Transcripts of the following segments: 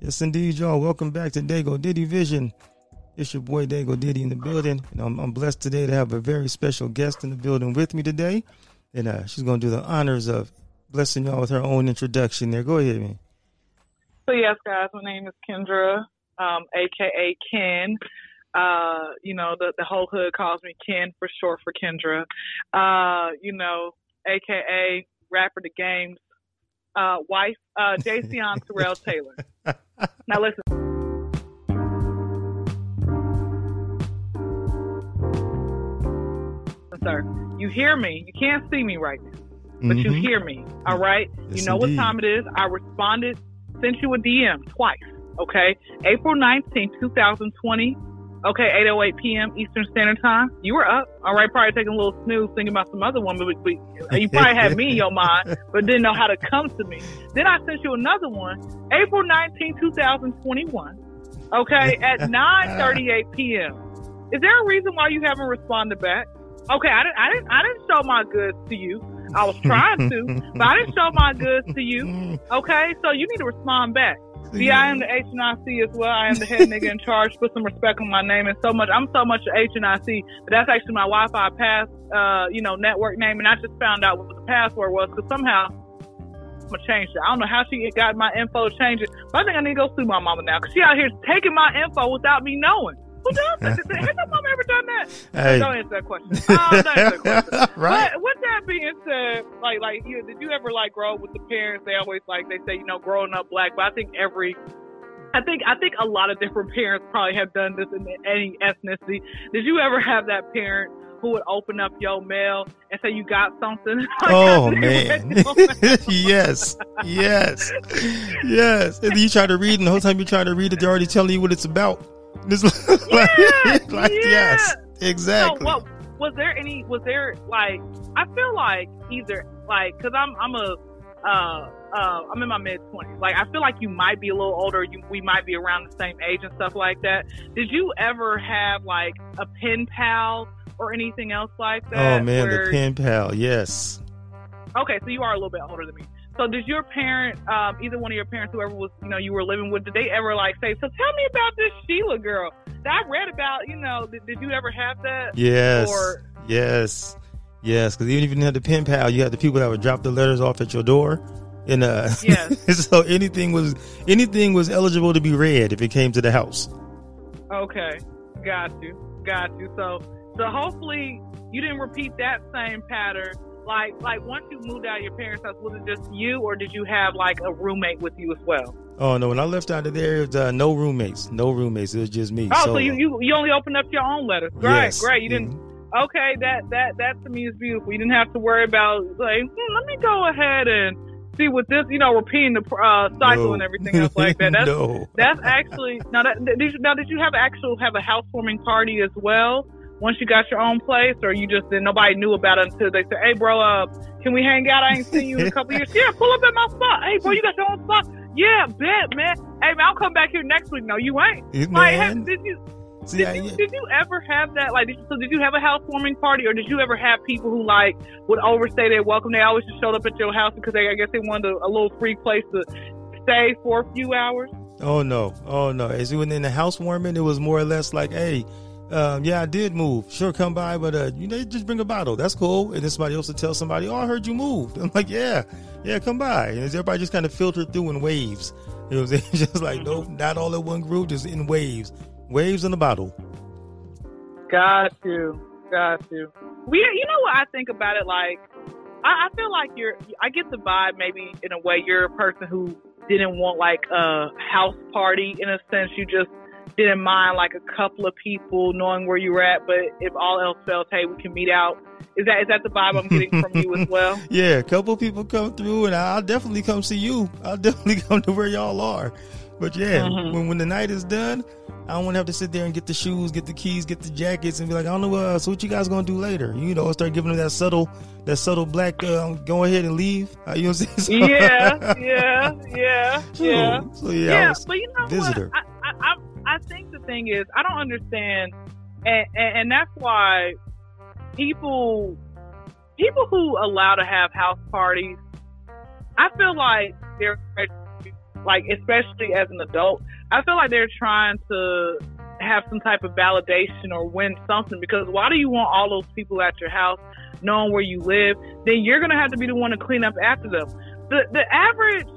Yes, indeed, y'all. Welcome back to Dago Diddy Vision. It's your boy Dago Diddy in the building, and I'm, I'm, blessed today to have a very special guest in the building with me today, and uh, she's going to do the honors of blessing y'all with her own introduction. There, go ahead, man. So yes, guys, my name is Kendra, um, aka Ken. Uh, you know, the the whole hood calls me Ken for short for Kendra. Uh, you know, aka rapper the games uh, wife, uh, Jason Terrell Taylor. Now listen. Sir, you hear me. You can't see me right now, but mm-hmm. you hear me. All right. Yes, you know indeed. what time it is. I responded, sent you a DM twice. Okay. April 19th, 2020. Okay, 8:08 p.m. Eastern Standard Time. You were up, all right. Probably taking a little snooze, thinking about some other woman. but, but you probably had me in your mind, but didn't know how to come to me. Then I sent you another one, April 19, 2021. Okay, at 9:38 p.m. Is there a reason why you haven't responded back? Okay, I didn't, I didn't, I didn't show my goods to you. I was trying to, but I didn't show my goods to you. Okay, so you need to respond back. Yeah, I am the H and I C as well. I am the head nigga in charge. Put some respect on my name and so much. I'm so much H and I C, but that's actually my Wi-Fi pass, uh, you know, network name. And I just found out what the password was because somehow I'm gonna change it. I don't know how she got my info to change it, but I think I need to go sue my mama now because she out here taking my info without me knowing. Who does that? Has your mom ever done that? Hey. Don't answer that question. Oh, don't answer that question. right. But with that being said, like, like, you, did you ever like grow up with the parents? They always like they say, you know, growing up black. But I think every I think I think a lot of different parents probably have done this in any ethnicity. Did you ever have that parent who would open up your mail and say you got something? oh man, yes, yes, yes. And you try to read, and the whole time you try to read it, they're already telling you what it's about. This like, yeah, like yeah. yes, exactly. So, what, was there any? Was there like? I feel like either like because I'm I'm a uh, uh, I'm in my mid twenties. Like I feel like you might be a little older. You, we might be around the same age and stuff like that. Did you ever have like a pen pal or anything else like that? Oh man, where... the pen pal. Yes. Okay, so you are a little bit older than me. So did your parent, um, either one of your parents, whoever was, you know, you were living with, did they ever like say, so tell me about this Sheila girl that I read about, you know, did, did you ever have that? Yes. Or, yes. Yes. Cause even if you didn't have the pen pal, you had the people that would drop the letters off at your door. And, uh, yes. so anything was, anything was eligible to be read if it came to the house. Okay. Got you. Got you. So, so hopefully you didn't repeat that same pattern like, like once you moved out of your parents' house, was it just you, or did you have like a roommate with you as well? Oh no! When I left out of there, was, uh, no roommates, no roommates. It was just me. Oh, so, so you, you you only opened up your own letters. Great, yes. great. You didn't. Mm-hmm. Okay, that that that to me is beautiful. You didn't have to worry about like, hmm, let me go ahead and see what this, you know, repeating the uh, cycle no. and everything else like that. That's no. that's actually now that did you, now did you have actual have a housewarming party as well? Once you got your own place, or you just didn't nobody knew about it until they said, "Hey, bro, uh, can we hang out? I ain't seen you in a couple years. Yeah, pull up at my spot. Hey, bro, you got your own spot. Yeah, bet, man. Hey, man, I'll come back here next week. No, you ain't. Like, have, did you? See, did, you, did you ever have that? Like, did you, so did you have a housewarming party, or did you ever have people who like would overstay their welcome? They always just showed up at your house because they, I guess, they wanted a, a little free place to stay for a few hours. Oh no, oh no! As went in the housewarming, it was more or less like, hey, um, yeah, I did move. Sure, come by, but uh, you know, just bring a bottle. That's cool. And then somebody else to tell somebody, oh, I heard you moved. I'm like, yeah, yeah, come by. And everybody just kind of filtered through in waves. It was just like, no, not all in one group, just in waves, waves in a bottle. Got you, got you. We, you know what I think about it? Like, I, I feel like you're. I get the vibe, maybe in a way, you're a person who didn't want like a house party. In a sense, you just didn't mind like a couple of people knowing where you were at, but if all else fails, hey, we can meet out. Is that is that the vibe I'm getting from you as well? yeah, a couple people come through, and I'll definitely come see you. I'll definitely come to where y'all are. But yeah, mm-hmm. when when the night is done, I don't want to have to sit there and get the shoes, get the keys, get the jackets, and be like, I don't know uh, so what you guys gonna do later. You know, start giving them that subtle, that subtle black. Uh, go ahead and leave. Uh, you know what I'm saying? So, yeah, yeah, yeah, yeah. So, yeah, yeah but you know visitor. what? I, I, I think the thing is, I don't understand, and, and, and that's why people people who allow to have house parties, I feel like they're like especially as an adult, I feel like they're trying to have some type of validation or win something because why do you want all those people at your house knowing where you live? Then you're gonna have to be the one to clean up after them. The the average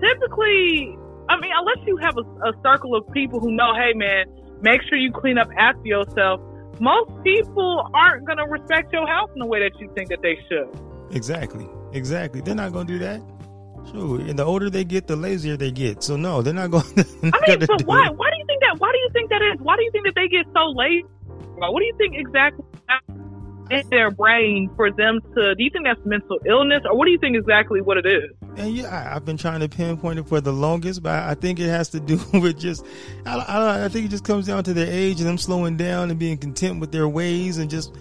typically I mean, unless you have a, a circle of people who know, hey man, make sure you clean up after yourself. Most people aren't gonna respect your house in the way that you think that they should. Exactly. Exactly. They're not gonna do that. Sure. And the older they get, the lazier they get. So no, they're not going. to I mean, but why? It. Why do you think that? Why do you think that is? Why do you think that they get so lazy? What do you think exactly in their brain for them to? Do you think that's mental illness, or what do you think exactly what it is? And yeah, I've been trying to pinpoint it for the longest, but I think it has to do with just. I, I, I think it just comes down to their age and them slowing down and being content with their ways and just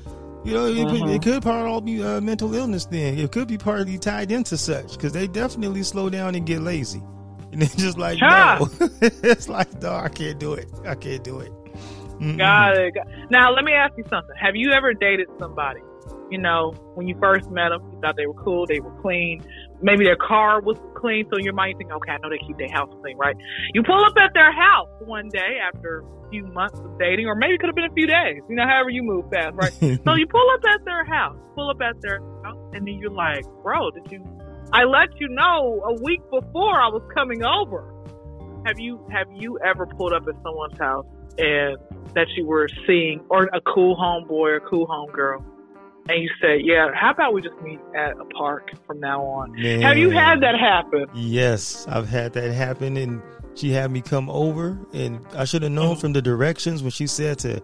you know, it, could, it mm-hmm. could part all be uh, mental illness. Then it could be partly tied into such because they definitely slow down and get lazy, and they're just like no, it's like no, I can't do it. I can't do it. Mm-mm. Got it. Now let me ask you something. Have you ever dated somebody? You know, when you first met them, you thought they were cool, they were clean. Maybe their car was clean, so in your mind think, okay, I know they keep their house clean, right? You pull up at their house one day after a few months of dating, or maybe it could have been a few days, you know, however you move fast, right? so you pull up at their house, pull up at their house, and then you're like, bro, did you, I let you know a week before I was coming over. Have you, have you ever pulled up at someone's house and that you were seeing, or a cool homeboy or cool homegirl? and you said, "Yeah, how about we just meet at a park from now on?" Man. Have you had that happen? Yes, I've had that happen, and she had me come over, and I should have known mm-hmm. from the directions when she said to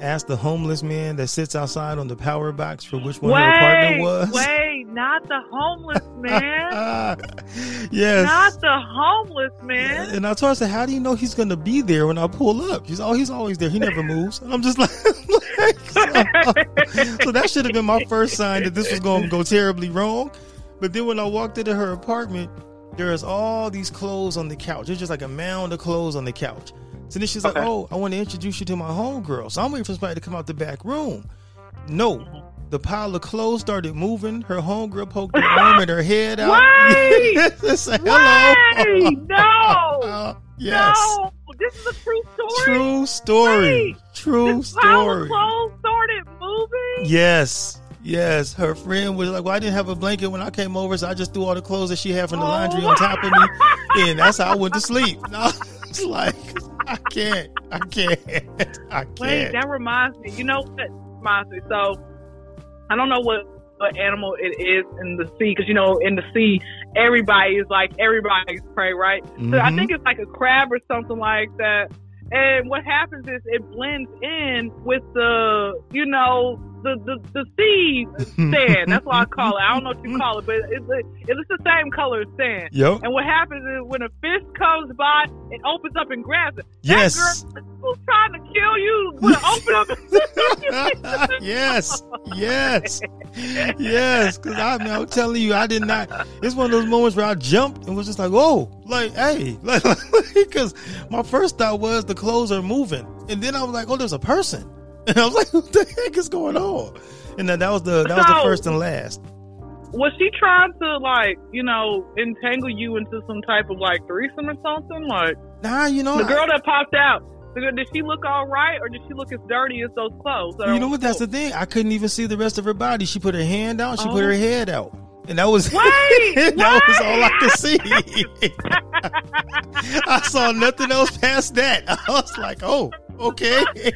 ask the homeless man that sits outside on the power box for which one wait, her apartment was. Wait, not the homeless man. yes. Not the homeless man. And I told her, I said, How do you know he's going to be there when I pull up? She's, Oh, he's always there. He never moves. And I'm just like, so, so that should have been my first sign that this was going to go terribly wrong. But then when I walked into her apartment, there's all these clothes on the couch. It's just like a mound of clothes on the couch. So then she's okay. like, "Oh, I want to introduce you to my homegirl." So I'm waiting for somebody to come out the back room. No, the pile of clothes started moving. Her homegirl poked her arm and her head out. Wait, hello. Wait, no, yes. No, this is a true story. True story. Wait, true this story. Pile of clothes started moving. Yes. Yes, her friend was like, "Well, I didn't have a blanket when I came over, so I just threw all the clothes that she had from the laundry on oh. top of me, and that's how I went to sleep." No, it's like I can't, I can't, I can't. Wait, that reminds me. You know what reminds me? So I don't know what what animal it is in the sea because you know in the sea everybody is like everybody's prey, right? Mm-hmm. So I mm-hmm. think it's like a crab or something like that. And what happens is it blends in with the, you know, the the, the sand. That's what I call it. I don't know what you call it, but it's it's the same color as sand. Yep. And what happens is when a fish comes by, it opens up and grabs it. Yes. That girl who's trying to kill you will open up. yes. Yes. Yes. Because I mean, I'm telling you, I did not. It's one of those moments where I jumped and was just like, "Whoa!" Like, hey, like, because my first thought was the clothes are moving, and then I was like, "Oh, there's a person." And I was like, what the heck is going on? And then that was the that was the first and last. Was she trying to like, you know, entangle you into some type of like threesome or something? Like Nah, you know the girl that popped out. Did she look all right, or did she look as dirty as those clothes? You know what? That's the thing. I couldn't even see the rest of her body. She put her hand out. She oh. put her oh. head out, and that was wait, that wait. was all I could see. I saw nothing else past that. I was like, oh, okay.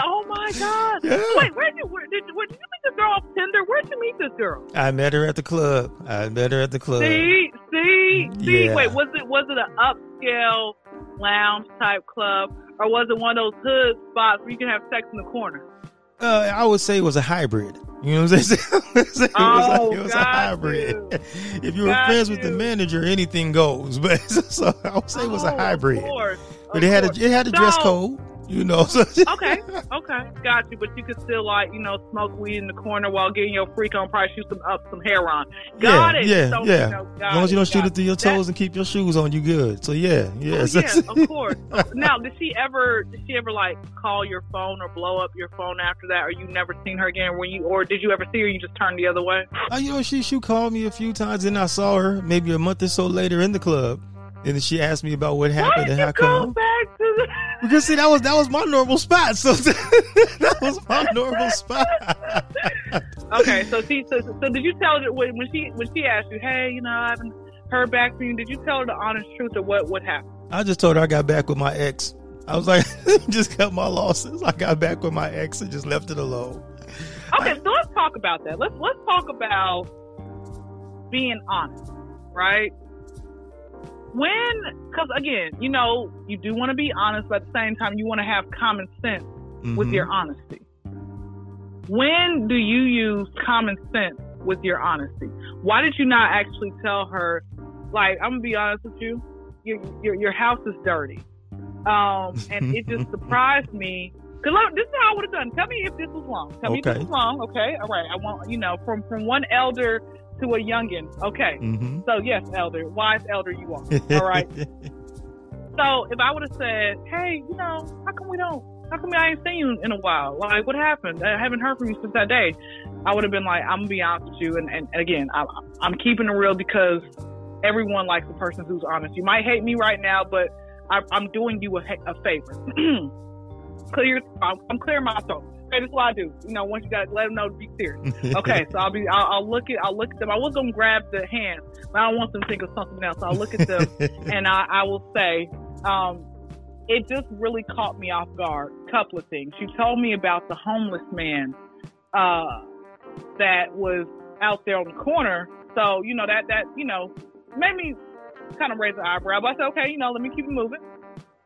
oh my god! Yeah. Wait, where did you where did, where did you meet this girl off Tinder? Where'd you meet this girl? I met her at the club. I met her at the club. See, see, see. Yeah. Wait, was it was it an upscale lounge type club, or was it one of those hood spots where you can have sex in the corner? Uh, I would say it was a hybrid. You know what I'm saying? it was, oh, a, it was a hybrid. You. if you were got friends you. with the manager, anything goes. But so I would say it was a oh, hybrid. But it had a it had a dress code you know. okay, okay, got you. But you could still like you know smoke weed in the corner while getting your freak on. Probably shoot some up some hair on. Got yeah, it. Yeah, so, yeah. You know, as long as you don't shoot it through your toes that, and keep your shoes on, you good. So yeah, yeah. Oh, yeah, of course. now, did she ever did she ever like call your phone or blow up your phone after that, or you never seen her again? When you or did you ever see her? You just turned the other way. Uh, you know, she she called me a few times, and I saw her maybe a month or so later in the club And she asked me about what happened Why and how come. back to the Because see, that was that was my normal spot. So that was my normal spot. Okay, so she so, so did you tell her when when she when she asked you, hey, you know, I haven't heard back from you, did you tell her the honest truth or what what happened? I just told her I got back with my ex. I was like, just cut my losses. I got back with my ex and just left it alone. Okay, so let's talk about that. Let's let's talk about being honest, right? When, because again, you know, you do want to be honest, but at the same time, you want to have common sense with Mhm. your honesty. When do you use common sense with your honesty? Why did you not actually tell her, like, I'm gonna be honest with you, your your, your house is dirty, um, and it just surprised me. Cause look, this is how I would have done. Tell me if this was wrong. Tell me if this was wrong. Okay, all right. I want you know from from one elder to a youngin. Okay, Mm-hmm. so yes, elder, wise elder you are. All right. So if I would have said, hey, you know, how come we don't? How come I ain't seen you in a while? Like, what happened? I haven't heard from you since that day. I would have been like, I'm gonna be honest with you, and and, and again, I, I'm keeping it real because everyone likes a person who's honest. You might hate me right now, but I, I'm doing you a, a favor. clear, I'm, I'm clearing my throat. Okay, that's what I do. You know, once you got let them know to be serious. Okay, so I'll be, I'll, I'll look at, I'll look at them. I was gonna grab the hand, but I don't want them to think of something else. I'll look at them and I, I will say, um, it just really caught me off guard. Couple of things. She told me about the homeless man uh, that was out there on the corner. So you know that that you know made me kind of raise an eyebrow. But I said, okay, you know, let me keep it moving.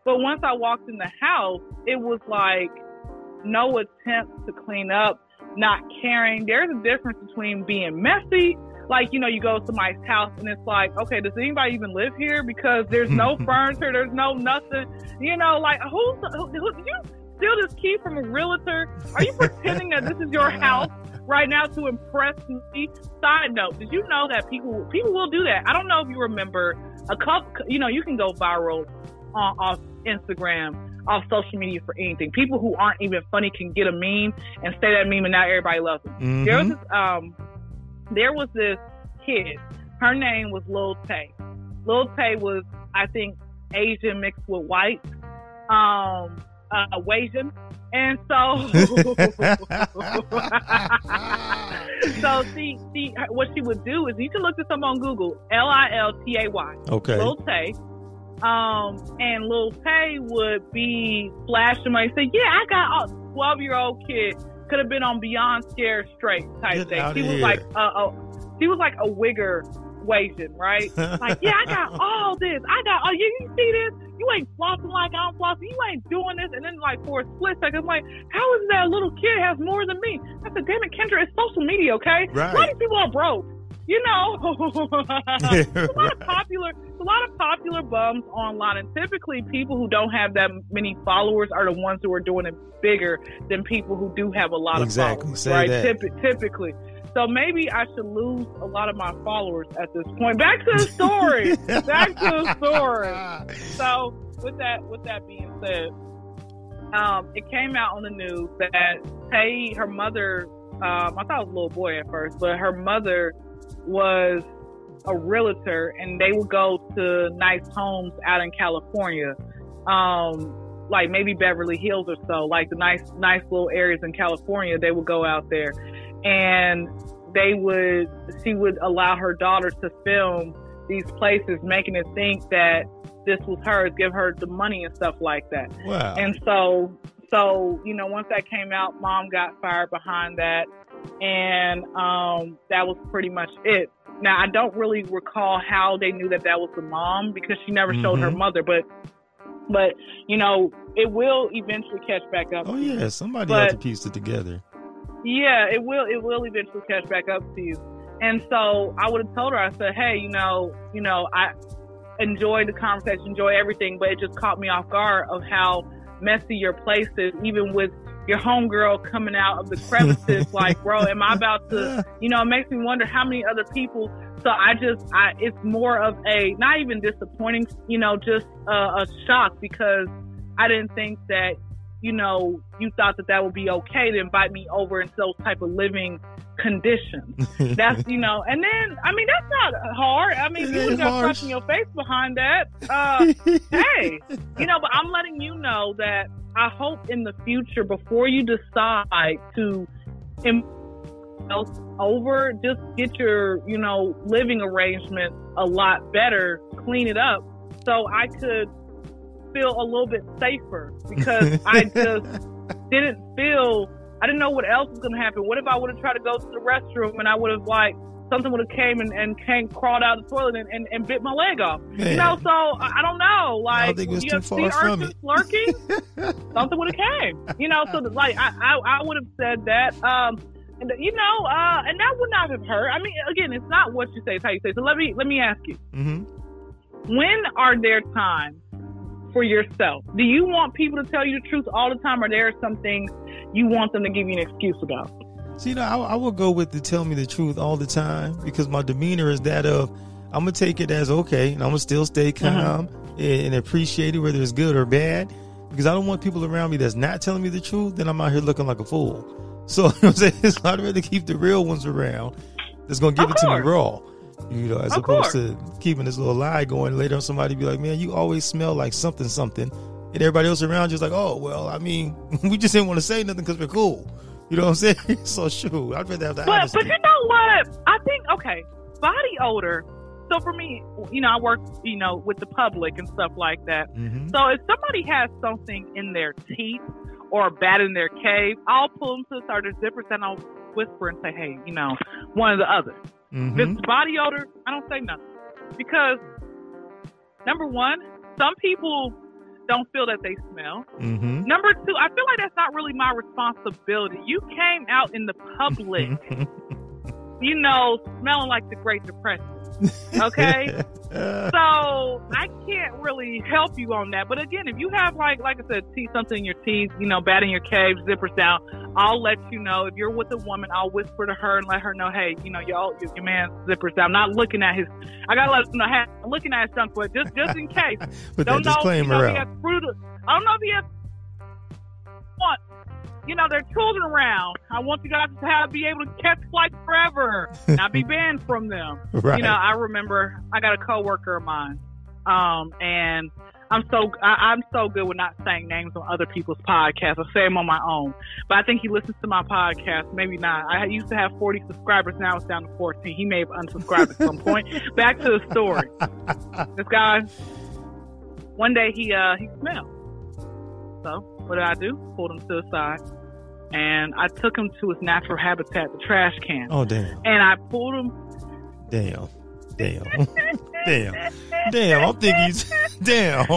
But once I walked in the house, it was like no attempt to clean up, not caring. There's a difference between being messy like you know you go to somebody's house and it's like okay does anybody even live here? Because there's no furniture there's no nothing you know like who's who, who, did you steal this key from a realtor? Are you pretending that this is your house right now to impress me? Side note did you know that people people will do that? I don't know if you remember a couple you know you can go viral on off instagram off social media for anything people who aren't even funny can get a meme and say that meme and now everybody loves them Mhm. there was this um there was this kid. Her name was Lil Tay. Lil Tay was, I think, Asian mixed with white, um, uh, Asian, and so, so she, she, what she would do is you can look this up on Google, L I L T A Y, okay. Lil Tay. Um, and Lil Tay would be flashing my say, yeah, I got a 12 year old kid could have been on Beyond Scared Straight type Get thing. She was here. like a, a she was like a wigger Asian, right? Like, yeah, I got all this. I got oh you, you see this? You ain't flossing like I'm flossing. You ain't doing this. And then like for a split second, I'm like, how is that a little kid has more than me? I said, damn it, Kendra, it's social media, okay? Right. Why these people are broke? You know, a lot of popular, a lot of popular bums online, and typically people who don't have that many followers are the ones who are doing it bigger than people who do have a lot Exactly. of followers, Say right? Typi- typically, so maybe I should lose a lot of my followers at this point. Back to the story. Back to the story. So with that, with that being said, um, it came out on the news that Tay, her mother, um, I thought it was a little boy at first, but her mother was a realtor, and they would go to nice homes out in California, um, like maybe Beverly Hills or so, like the nice, nice little areas in California. They would go out there, and they would, she would allow her daughter to film these places, making it think that this was hers, give her the money and stuff like that. Wow. And so, so you know, once that came out, mom got fired behind that, and um, that was pretty much it. Now I don't really recall how they knew that that was the mom because she never showed her Mhm. mother, but but you know, it will eventually catch back up. oh yeah, somebody But- had to piece it together. Yeah, it will. It will eventually catch back up to you. And so I would have told her. I said, "Hey, you know, you know, I enjoyed the conversation, enjoy everything, but it just caught me off guard of how messy your place is, even with your homegirl coming out of the crevices. like, bro, am I about to? You know, it makes me wonder how many other people. So I just, I, it's more of a not even disappointing, you know, just a, a shock because I didn't think that you know, you thought that that would be okay to invite me over into those type of living conditions. That's you know, and then I mean that's not hard. I mean, you would got stuff your face behind that. Uh, hey, you know, but I'm letting you know that I hope in the future, before you decide to else over, just get your you know living arrangement a lot better, clean it up, so I could feel a little bit safer because I just didn't feel I didn't know what else was going to happen. What if I would have tried to go to the restroom and I would have like something would have came and, and came crawled out of the toilet and, and, and bit my leg off. Man. You know, so I, don't know. Like, I think it's too far from it. lurking, something would have came. You know, so like I I, I would have said that. Um, and you know, uh, and that would not have hurt. I mean, again, it's not what you say; it's how you say. It. So let me let me ask you: mm-hmm. When are there times for yourself? Do you want people to tell you the truth all the time, or there are some things you want them to give you an excuse about? See, you know, I, I will go with the tell me the truth all the time because my demeanor is that of I'm gonna take it as okay, and I'm gonna still stay mm-hmm. calm mm-hmm. and appreciate it, whether it's good or bad, because I don't want people around me that's not telling me the truth. Then I'm out here looking like a fool. So you know I'm saying it's I'd rather keep the real ones around that's gonna give of it course. to me raw. You know, as of opposed course. to keeping this little lie going. Later on, somebody be like, "Man, you always smell like something, something," and everybody else around just like, "Oh, well, I mean, we just didn't want to say nothing because we're cool." You know what I'm saying? so sure, I'd rather have the but, honesty. But you know what? I think okay, body odor. So for me, you know, I work, you know, with the public and stuff like that. Mm-hmm. So if somebody has something in their teeth or a bat in their cave, I'll pull them to the side of the zippers and I'll whisper and say, hey, you know, one of the other. Mm-hmm. If body odor, I don't say nothing. Because, number one, some people don't feel that they smell. Mm-hmm. Number two, I feel like that's not really my responsibility. You came out in the public, you know, smelling like the Great Depression. Okay? so I can't really help you on that. But again, if you have like like I said, teeth something in your teeth, you know, batting your cave, zippers down, I'll let you know. If you're with a woman, I'll whisper to her and let her know, hey, you know, y'all your, your man's zippers down. I'm not looking at his I gotta let him know hey, I'm looking at his junk foot just just in case. Put don't that disclaimer know, you know, out. I don't know if he has what you know, there are children around. I want you guys to have be able to catch flights forever, not be banned from them. Right. You know, I remember I got a coworker of mine, um, and I'm so I, am so good with not saying names on other people's podcasts. I say them on my own, but I think he listens to my podcast. Maybe not. I used to have 40 subscribers. Now it's down to 14. He may have unsubscribed at some point. Back to the story. this guy, one day he uh he smelled. So what did I do? Pulled him to the side and I took him to his natural habitat, the trash can. Oh damn! And I pulled him. Damn. Damn. damn. Damn. I'm thinking he's damn.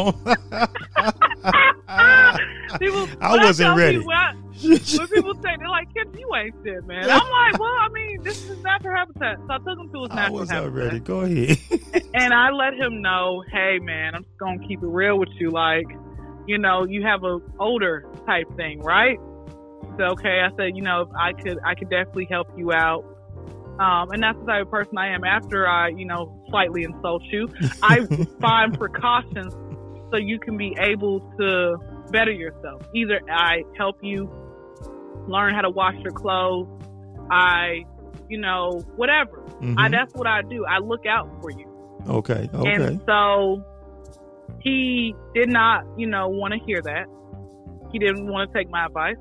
people, I wasn't I ready. People, I, when people say they're like, "Kid, you ain't shit, man." I'm like, "Well, I mean, this is natural habitat." So I took him to his natural habitat. I was habitat. ready. Go ahead. and I let him know, "Hey, man, I'm just gonna keep it real with you. Like, you know, you have a older type thing, right?" said, okay. I said, you know, I could, I could definitely help you out. Um, and that's the type of person I am. After I, you know, slightly insult you, I find precautions so you can be able to better yourself. Either I help you learn how to wash your clothes, I, you know, whatever. Mm-hmm. I, that's what I do. I look out for you. Okay. Okay. And so he did not, you know, want to hear that. He didn't want to take my advice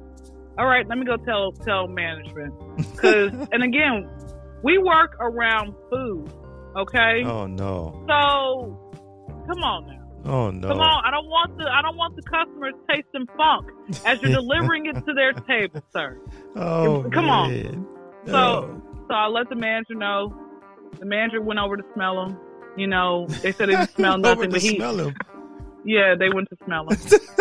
all right, let me go tell tell management. Cause and again, we work around food. Okay. Oh no. So come on now. Oh no! Come on! I don't want the I don't want the customers tasting funk as you're delivering it to their table, sir. Oh, come man. on! So oh. so I let the manager know. The manager went over to smell them. You know, they said they didn't smell nothing, but he smell him. Yeah, they went to smell him,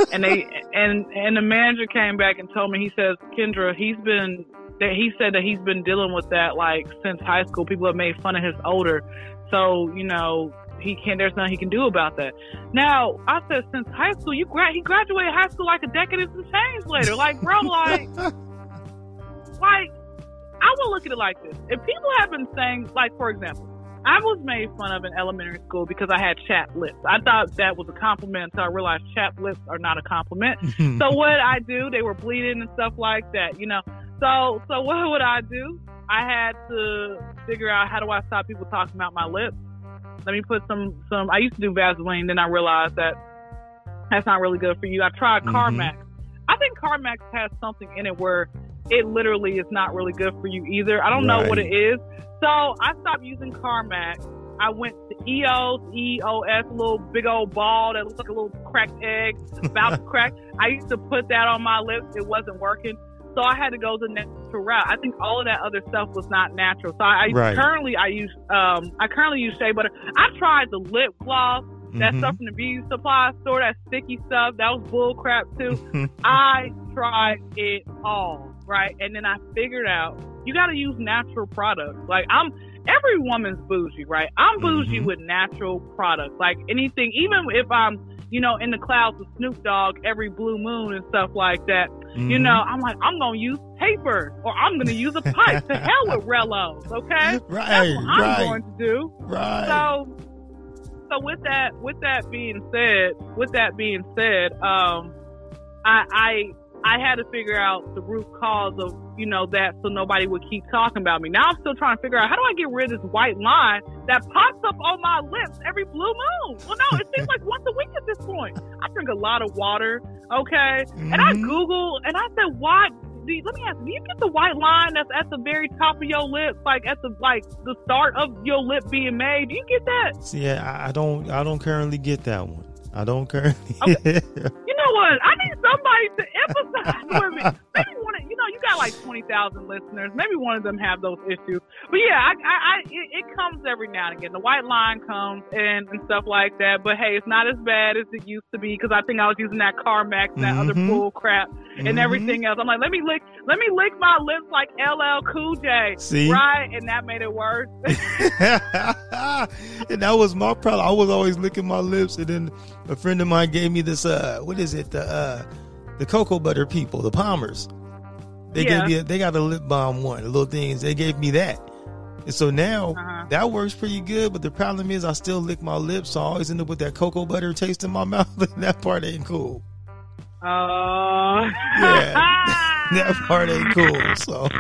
and they and and the manager came back and told me. He says, Kendra, he's been that he said that he's been dealing with that like since high school. People have made fun of his odor, so you know he can't. There's nothing he can do about that. Now I said, since high school, you gra- he graduated high school like a decade and some change later. Like, bro, like, like I will look at it like this: if people have been saying, like, for example I was made fun of in elementary school because I had chap lips. I thought that was a compliment until I realized chap lips are not a compliment. so what I do, they were bleeding and stuff like that, you know. So so what would I do? I had to figure out how do I stop people talking about my lips. Let me put some some. I used to do Vaseline, then I realized that that's not really good for you. I tried mm-hmm. I think Carmex has something in it where it literally is not really good for you either. I don't right. know what it is. So I stopped using Carmex. I went to EOS, EOS, a little big old ball that looks like a little cracked egg, about to crack. I used to put that on my lips. It wasn't working. So I had to go the natural route. I think all of that other stuff was not natural. So I, right. currently I use um I currently use shea butter. I tried the lip gloss, that mm-hmm. stuff from the beauty supply store, that sticky stuff, that was bull crap too. I tried it all, right? And then I figured out you gotta use natural products. Like I'm every woman's bougie, right? I'm bougie mm-hmm. with natural products. Like anything, even if I'm you know, in the clouds with Snoop Dogg every blue moon and stuff like that. Mm-hmm. You know, I'm like, I'm gonna use paper or I'm gonna use a pipe. to hell with Rellos, okay? Right, That's what I'm right. going to do. Right. So, so with that, with that being said, with that being said, um, I, I I had to figure out the root cause of, you know, that so nobody would keep talking about me. Now I'm still trying to figure out how do I get rid of this white line that pops up on my lips every blue moon? Well, no, it seems like once a week at this point. I drink a lot of water, okay? Mm-hmm. And I mm-hmm. Google and I said, why? let me ask, do you get the white line that's at the very top of your lip, like at the like the start of your lip being made? Do you get that? See, I, I don't, I don't currently get that one. I don't currently. Okay. you know what? I need somebody to emphasize with me. Maybe one of you know you got like twenty thousand listeners. Maybe one of them have those issues. But yeah, I, I, I it, it, comes every now and again. The white line comes and, and stuff like that. But hey, it's not as bad as it used to be because I think I was using that Carmex and that mm-hmm. other bull crap and mm-hmm. everything else. I'm like, let me lick, let me lick my lips like LL Cool J. See, right, and that made it worse. and that was my problem. I was always licking my lips, and then a friend of mine gave me this. Uh, what is it? The uh, the cocoa butter people, the Palmers. They yeah. gave me. A, they got a lip balm one, the little things. They gave me that. And so now uh-huh. that works pretty good, but the problem is I still lick my lips, so I always end up with that cocoa butter taste in my mouth, and that part ain't cool. Oh, uh... yeah, that part ain't cool. So,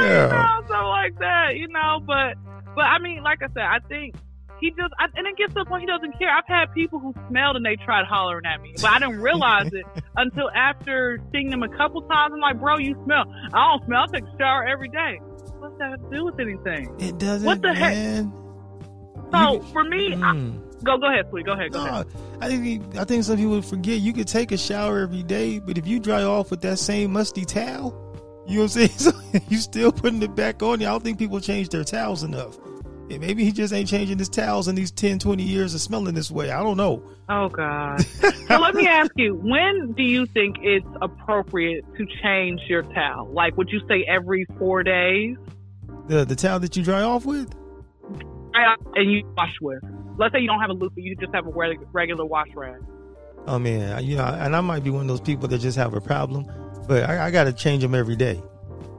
yeah, something like that, you know. But, but I mean, like I said, I think he just, I, and it gets to the point he doesn't care. I've had people who smelled and they tried hollering at me, but I didn't realize it until after seeing them a couple times. I'm like, bro, you smell. I don't smell. I take a shower every day. What's that have to do with anything? It doesn't. What the man. heck? So you, for me, mm. I, go go ahead, sweet. Go ahead. Go no, ahead. I think I think some people forget you could take a shower every day, but if you dry off with that same musty towel, you know what I'm saying? So you still putting it back on. I don't think people change their towels enough. And maybe he just ain't changing his towels in these 10, 20 years of smelling this way. I don't know. Oh, God. so let me ask you, when do you think it's appropriate to change your towel? Like, would you say every four days? The, the towel that you dry off with? And you wash with. Let's say you don't have a loofah, you just have a regular wash rag. Oh, man. You know, and I might be one of those people that just have a problem, but I, I got to change them every day.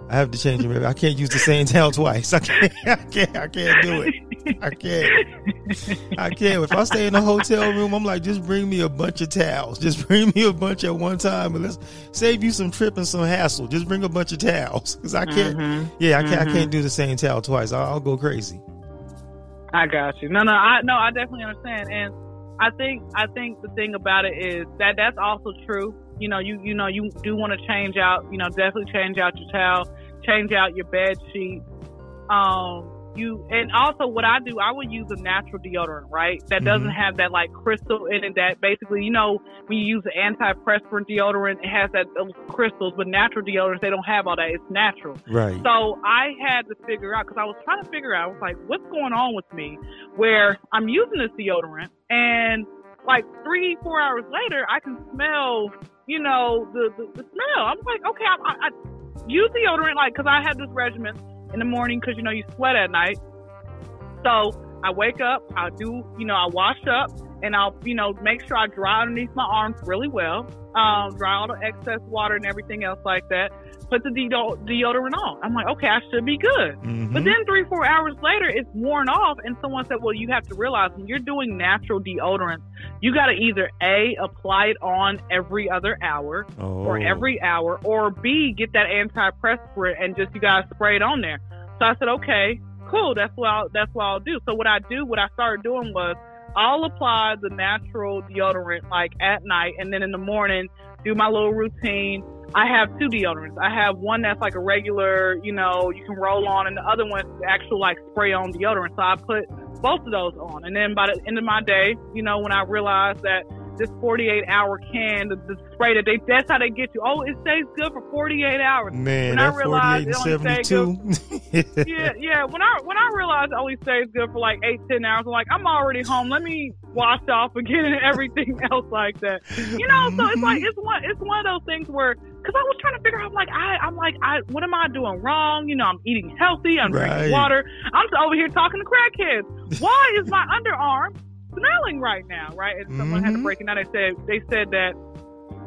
I have to change them. I can't use the same towel twice. I can't. I can't. I can't do it. I can't. I can't. If I stay in a hotel room, I'm like, just bring me a bunch of towels. Just bring me a bunch at one time, and let's save you some trip and some hassle. Just bring a bunch of towels because I can't. Mm-hmm. Yeah, I can't. Mm-hmm. I can't do the same towel twice. I'll, I'll go crazy. I got you. No, no, I no, I definitely understand, and I think I think the thing about it is that that's also true. You know, you you know you do want to change out. You know, definitely change out your towel, change out your bed sheet. Um, you and also what I do, I would use a natural deodorant, right? That doesn't mm-hmm. have that like crystal in it. That basically, you know, when you use an antiperspirant deodorant, it has that those crystals. But natural deodorants, they don't have all that. It's natural, right? So I had to figure out because I was trying to figure out. I was like, what's going on with me? Where I'm using this deodorant and like three, four hours later, I can smell, you know, the the, the smell. I'm like, okay, I, I, I use deodorant like because I had this regimen in the morning because you know you sweat at night. So I wake up, I do, you know, I wash up, and I'll, you know, make sure I dry underneath my arms really well, um, dry all the excess water and everything else like that. Put the deodorant on. I'm like, okay, I should be good. Mm-hmm. But then three, four hours later, it's worn off, and someone said, well, you have to realize when you're doing natural deodorants, you got to either a apply it on every other hour oh. or every hour, or b get that antiperspirant and just you got to spray it on there. So I said, okay, cool. That's what I'll, that's what I'll do. So what I do, what I started doing was I'll apply the natural deodorant like at night, and then in the morning do my little routine. I have two deodorants. I have one that's like a regular, you know, you can roll on, and the other one's actual like spray on deodorant. So I put both of those on, and then by the end of my day, you know, when I realize that this 48 hour can, the, the, spray that they, that's how they get you. Oh, it stays good for 48 hours. Man, when that I realized 48 and 72. yeah, yeah. When I, when I realized it only stays good for like eight, 10 hours, I'm like, I'm already home. Let me wash off again and everything else like that. You know, so it's like, mm-hmm. it's one, it's one of those things where, cause I was trying to figure out, like, I, I'm like, I, what am I doing wrong? You know, I'm eating healthy. I'm right. drinking water. I'm over here talking to crackheads. Why is my underarm smelling right now, right? And someone mm-hmm. had to mm-hmm. break it down. They said they said that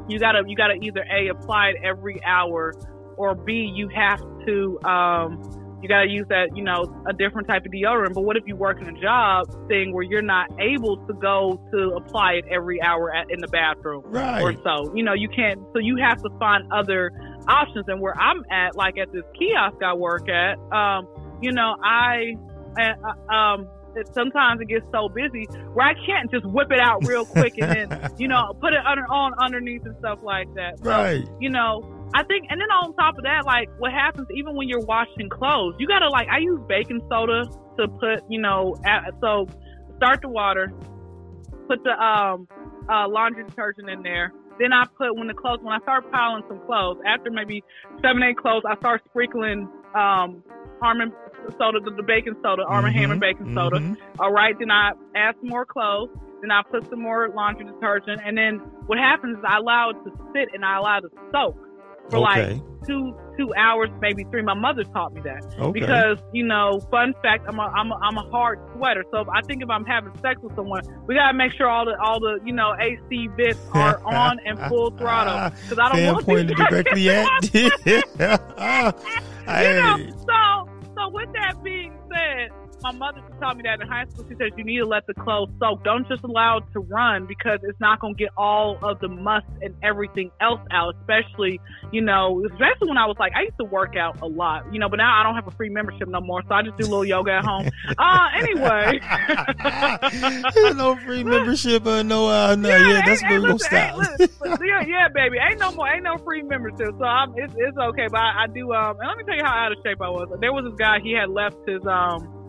you gotta you gotta either a apply it every hour, or b you have to um, you gotta use that you know a different type of deodorant. But what if you work in a job thing where you're not able to go to apply it every hour at, in the bathroom right. or so? You know you can't. So you have to find other options. And where I'm at, like at this kiosk I work at, um, you know I. Uh, um, that sometimes it gets so busy where I can't just whip it out real quick and then, you know, put it under, on underneath and stuff like that. So, right. You know, I think, and then on top of that, like what happens even when you're washing clothes, you gotta like, I use baking soda to put, you know, at, so start the water, put the, um, uh, laundry detergent in there. Then I put when the clothes when I start piling some clothes after maybe seven eight clothes I start sprinkling um Arm and soda, the, the baking soda, Arm mm-hmm, Hammer baking soda. Mm-hmm. All right, then I add some more clothes. Then I put some more laundry detergent, and then what happens is I allow it to sit and I allow it to soak for okay. like two two hours, maybe three. My mother taught me that okay. because you know, fun fact, I'm a I'm a, I'm a hard sweater. So I think if I'm having sex with someone, we gotta make sure all the all the you know AC bits are on and full throttle because I don't want pointed directly at. you know, so so with that being said, my mother taught me that in high school. She says you need to let the clothes soak. Don't just allow it to run because it's not going to get all of the must and everything else out. Especially, you know, especially when I was like, I used to work out a lot, you know, but now I don't have a free membership no more, so I just do a little yoga at home. Uh, anyway, no free membership, uh, no, uh, no, yeah, yeah that's where we'll stop. yeah, yeah, baby, ain't no more, ain't no free membership, so I'm, it's, it's okay. But I, I do, um, and let me tell you how out of shape I was. There was this guy, he had left his, um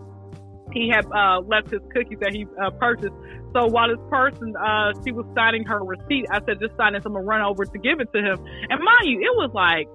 he had uh, left his cookies that he uh, purchased. So while this person, uh, she was signing her receipt, I said, just sign it. So I'm going to run over to give it to him. And mind you, it was like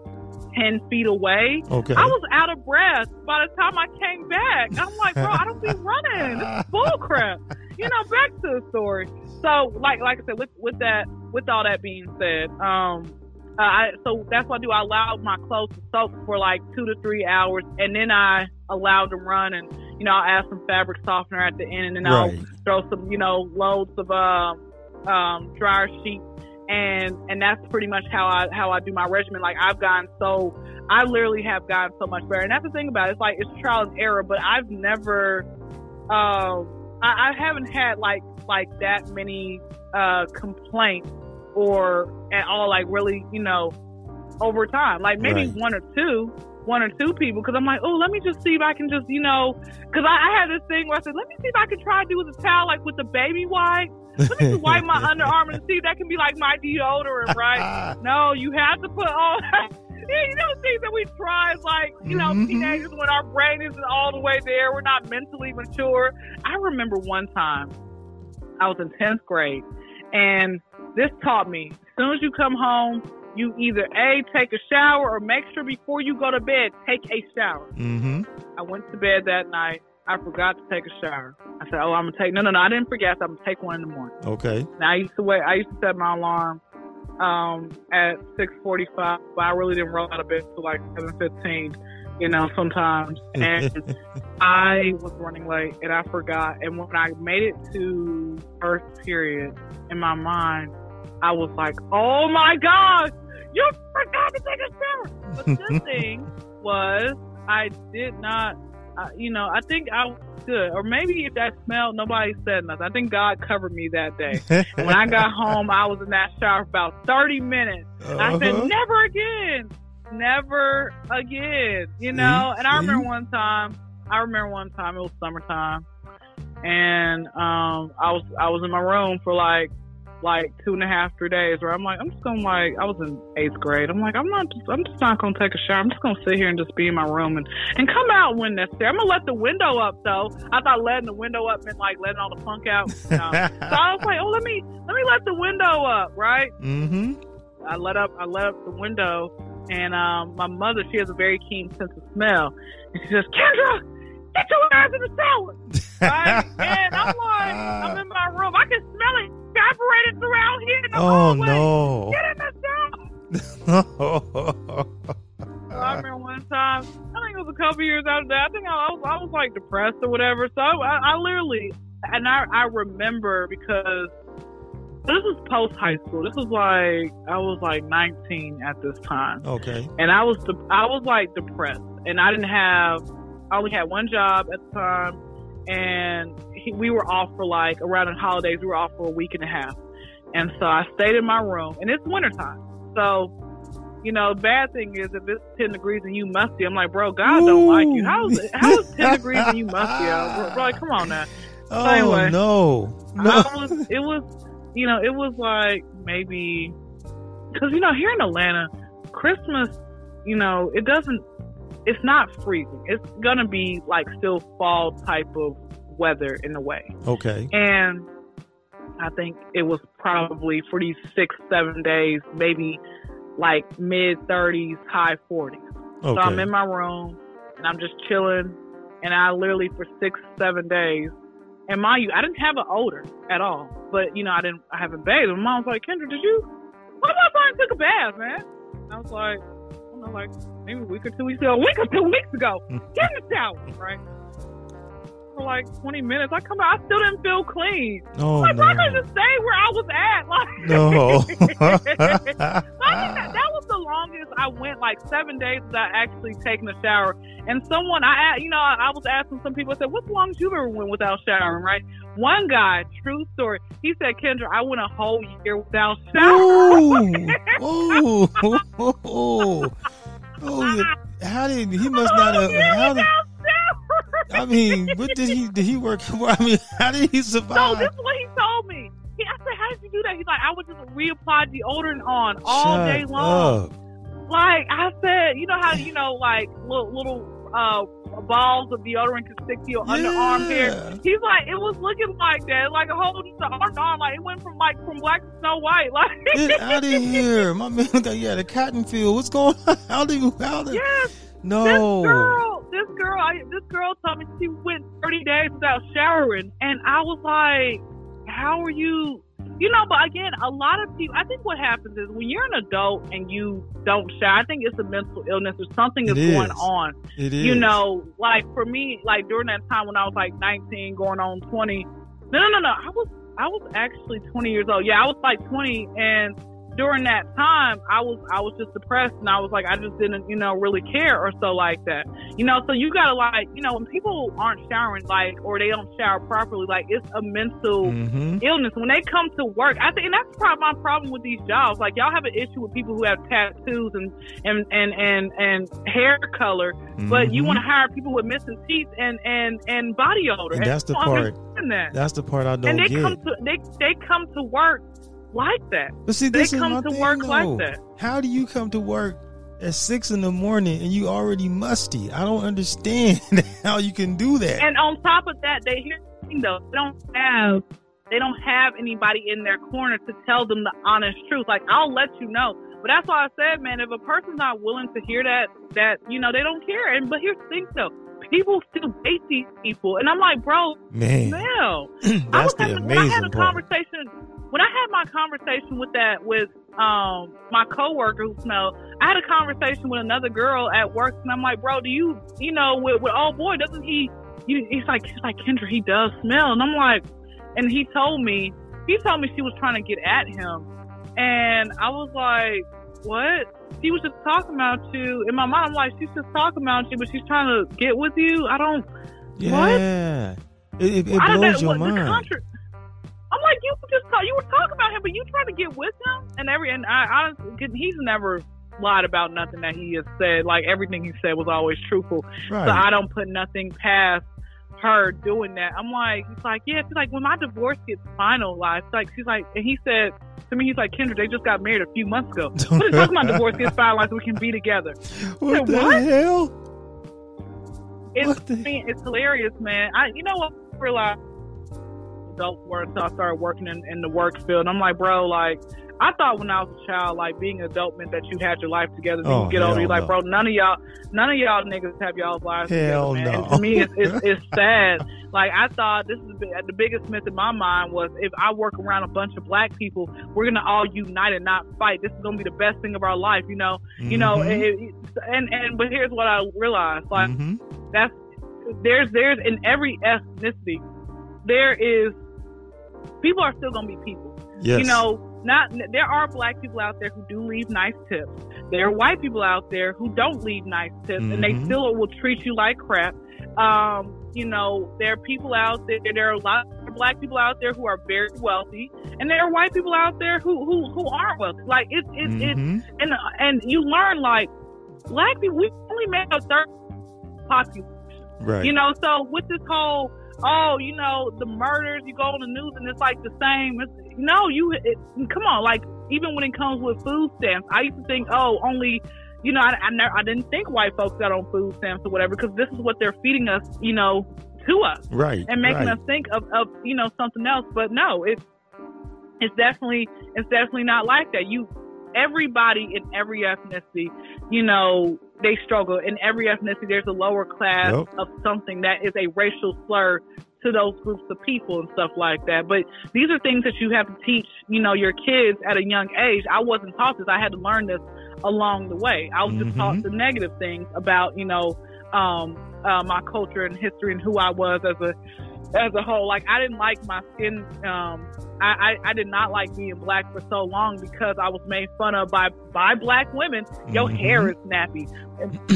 10 feet away. Okay. I was out of breath by the time I came back. I'm like, bro, I don't be running. This is bull crap. You know, back to the story. So, like, like I said, with, with that, with all that being said, um, uh, I, so that's what I do. I allow my clothes to soak for like two to three hours, and then I allow them run, and you know I'll add some fabric softener at the end, and then right. I'll throw some you know loads of uh, um, dryer sheets, and and that's pretty much how I how I do my regimen. Like I've gotten so I literally have gotten so much better, and that's the thing about it. It's like it's trial and error, but I've never, um, I, I haven't had like like that many uh, complaints or at all like really, you know, over time. Like maybe right. one or two, one or two people. Because I'm like, oh, let me just see if I can just, you know, because I, I had this thing where I said, let me see if I can try to do with a towel like with the baby wipe. Let me just wipe my underarm and see if that can be like my deodorant, right? no, you have to put all that. Yeah, you know things that we try as like, you know, mm-hmm. teenagers when our brain isn't all the way there, we're not mentally mature. I remember one time I was in 10th grade and this taught me as soon as you come home, you either A, take a shower or make sure before you go to bed, take a shower. Mm-hmm. I went to bed that night. I forgot to take a shower. I said, "Oh, I'm gonna take." No, no, no. I didn't forget. I'm gonna take one in the morning. Okay. Now I used to wait. I used to set my alarm um, at 6:45, but I really didn't roll out of bed until like 7:15. you know, sometimes. And I was running late and I forgot. And when I made it to first period, in my mind, I was like, oh my gosh, you forgot to take a shower. But the good thing was I did not, uh, you know, I think I was good. Or maybe if I smelled, nobody said nothing. I think God covered me that day. when I got home, I was in that shower for about 30 minutes. Uh-huh. I said, uh-huh. never again never again, you know. And I remember one time, I remember one time it was summertime, and um, I was I was in my room for like like two and a half, three days where I'm like, I'm just gonna like, I was in eighth grade. I'm like, I'm not, just, I'm just not gonna take a shower. I'm just gonna sit here and just be in my room and and come out when necessary. I'm gonna let the window up though. I thought letting the window up meant like letting all the funk out. so I was like, oh, let me let me let the window up, right? Mm-hmm. I let up, I let up the window, and um, my mother, she has a very keen sense of smell. And she says, Kyndra, get your ass in the shower. right? And I'm like, I'm in my room. I can smell it evaporated around here. In the oh, hallway. no. Get in the shower. so I remember one time, I think it was a couple years after that. I think I was, I was like depressed or whatever. So I, I literally, and I, I remember because this was post high school. This was like I was like 19 at this time. Okay. And I was de- I was like depressed, and I didn't have. I only had one job at the time, and he, we were off for like around the holidays. We were off for a week and a half, and so I stayed in my room. And it's wintertime, so you know, bad thing is if it's 10 degrees and you musty, I'm like, bro, God Ooh. don't like you. How is it, how is 10 degrees and you musty? Bro, bro, like, come on now. So oh, anyway, no. no. Was, it was you know, it was like maybe because you know here in Atlanta, Christmas, you know, it doesn't. It's not freezing. It's gonna be like still fall type of weather in a way. Okay. And I think it was probably for these six, seven days, maybe like mid 30s, high 40s. Okay. So I'm in my room and I'm just chilling. And I literally, for six, seven days, and mind you, I didn't have an odor at all. But you know, I didn't. I haven't bathed. And mom was like, "Kyndra, did you? Why my son took a bath, man?" And I was like, I don't know, like maybe a week or two weeks ago, a week or two weeks ago. Get in the shower, right? For like 20 minutes, I come out, I still didn't feel clean. Oh like, no! I could just stay where I was at. Like, no. that, that was the longest I went, like seven days without actually taking a shower. And someone, I, you know, I, I was asking some people, I said, "What's the longest you ever went without showering?" Right? One guy, true story, he said, Kyndra, I went a whole year without showering. oh, oh, oh, oh, how did he must not have? I mean, what did he did he work for? I mean, how did he survive? No, this is what he told me. He, I said, how did you do that? He's like, I would just reapply deodorant on all Shut day long. Up. Like I said, you know how you know, like little little uh balls of deodorant could stick to your yeah. underarm hair. He's like, it was looking like that, like a whole just arm arm. Like it went from like from black to Snow White. Like get out of here, my man. Yeah, the cotton field. What's going on? How do you? How do? Yes. No. This girl, this girl, I, this girl told me she went 30 days without showering, and I was like, "How are you you know, but again, a lot of people. I think what happens is when you're an adult and you don't shower. I think it's a mental illness or something is, is going on. It is. You know, like for me, like during that time when I was like 19, going on 20. No, no, no, no. I was I was actually 20 years old. Yeah, I was like 20, and during that time, I was I was just depressed, and I was like, I just didn't, you know, really care or so like that, you know. So you gotta like, you know, when people aren't showering, like, or they don't shower properly, like, it's a mental mm-hmm. illness. When they come to work, I think, and that's probably my problem with these jobs. Like, y'all have an issue with people who have tattoos and and and and, and hair color, mm-hmm. but you want to hire people with missing teeth and and and body odor. And, and that's the part. That. That's the part I don't and they get. Come to, they they come to work like that. But see, this they is come to thing, work though. like that. How do you come to work at six in the morning and you already musty? I don't understand how you can do that. And on top of that, they hear though they don't have they don't have anybody in their corner to tell them the honest truth. Like I'll let you know. But that's why I said, man, if a person's not willing to hear that, that you know they don't care. And but here's the thing, though, people still date these people, and I'm like, bro, man, no. that's I was the having, amazing when I had a part. conversation when I had my conversation with that with um my coworker who smelled. I had a conversation with another girl at work, and I'm like, bro, do you you know with, with oh boy, doesn't he? You, he's like he's like Kyndra, he does smell, and I'm like, and he told me he told me she was trying to get at him, and I was like, what? She was just talking about you. In my mind, I'm like, she's just talking about you, but she's trying to get with you. I don't. Yeah. What? It, it, it blows your mind. Contra- I'm like, you just talk, you were talking about him, but you trying to get with him and every and I honestly, he's never lied about nothing that he has said. Like everything he said was always truthful. Right. So I don't put nothing past her doing that. I'm like, he's like, yeah. She's like, when my divorce gets finalized, like she's like, and he said to me, he's like, Kyndra, they just got married a few months ago. What is talking about divorce gets finalized so we can be together? What said, the what? hell? It's the- it's hilarious, man. I you know what I realized adult work until I started working in, in the work field. And I'm like, bro, like I thought when I was a child, like being an adult meant that you had your life together. Oh, you get older, you're like, bro, none of y'all, none of y'all niggas have y'all's lives hell together, man. No. And to me, it's, it's, it's sad. Like I thought this is the biggest myth in my mind was if I work around a bunch of black people, we're gonna all unite and not fight. This is gonna be the best thing of our life, you know. Mm-hmm. You know, mm-hmm. it, and and but here's what I realized, like mm-hmm. that's there's there's in every ethnicity there is people are still gonna be people. Yes. You know, not there are black people out there who do leave nice tips. There are white people out there who don't leave nice tips, mm-hmm. and they mm-hmm. still will treat you like crap. Um, you know, there are people out there. There are a lot of black people out there who are very wealthy, and there are white people out there who who, who aren't wealthy. Like it's it's mm-hmm. it's and and you learn like black people. We only make a third population. Right. You know, so with this whole oh, you know, the murders, you go on the news and it's like the same. It's, no, you, it, come on, like, even when it comes with food stamps, I used to think, oh, only, you know, I, I, never, I didn't think white folks got on food stamps or whatever because this is what they're feeding us, you know, to us. Right. And making right. us think of, of, you know, something else. But no, it's, it's definitely, it's definitely not like that. You, everybody in every ethnicity, you know, they struggle. In every ethnicity, there's a lower class yep. of something that is a racial slur to those groups of people and stuff like that. But these are things that you have to teach, you know, your kids at a young age. I wasn't taught this. I had to learn this along the way. I was mm-hmm. just taught mm-hmm. the negative things about, you know, um, uh, my culture and history and who I was as a as a whole. Like I didn't like my skin. Um, I, I, I did not like being black for so long because I was made fun of by by black women. Your mm-hmm. hair is snappy.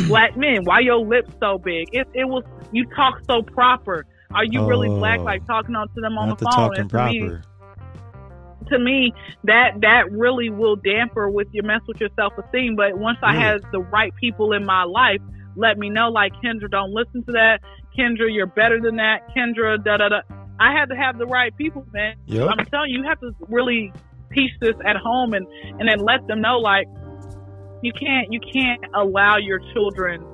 black men, why your lips so big? It it was you talk so proper. Are you oh, really black? Oh. Like talking on to them on the phone. and to proper. me, to me, that that really will damper with your mess with your self esteem. But once I had the right people in my life, let me know like Kyndra, don't listen to that. Kyndra, you're better than that. Kyndra, da da da. I had to have the right people, man. Yep. I'm telling you, you have to really teach this at home and and then let them know like you can't you can't allow your children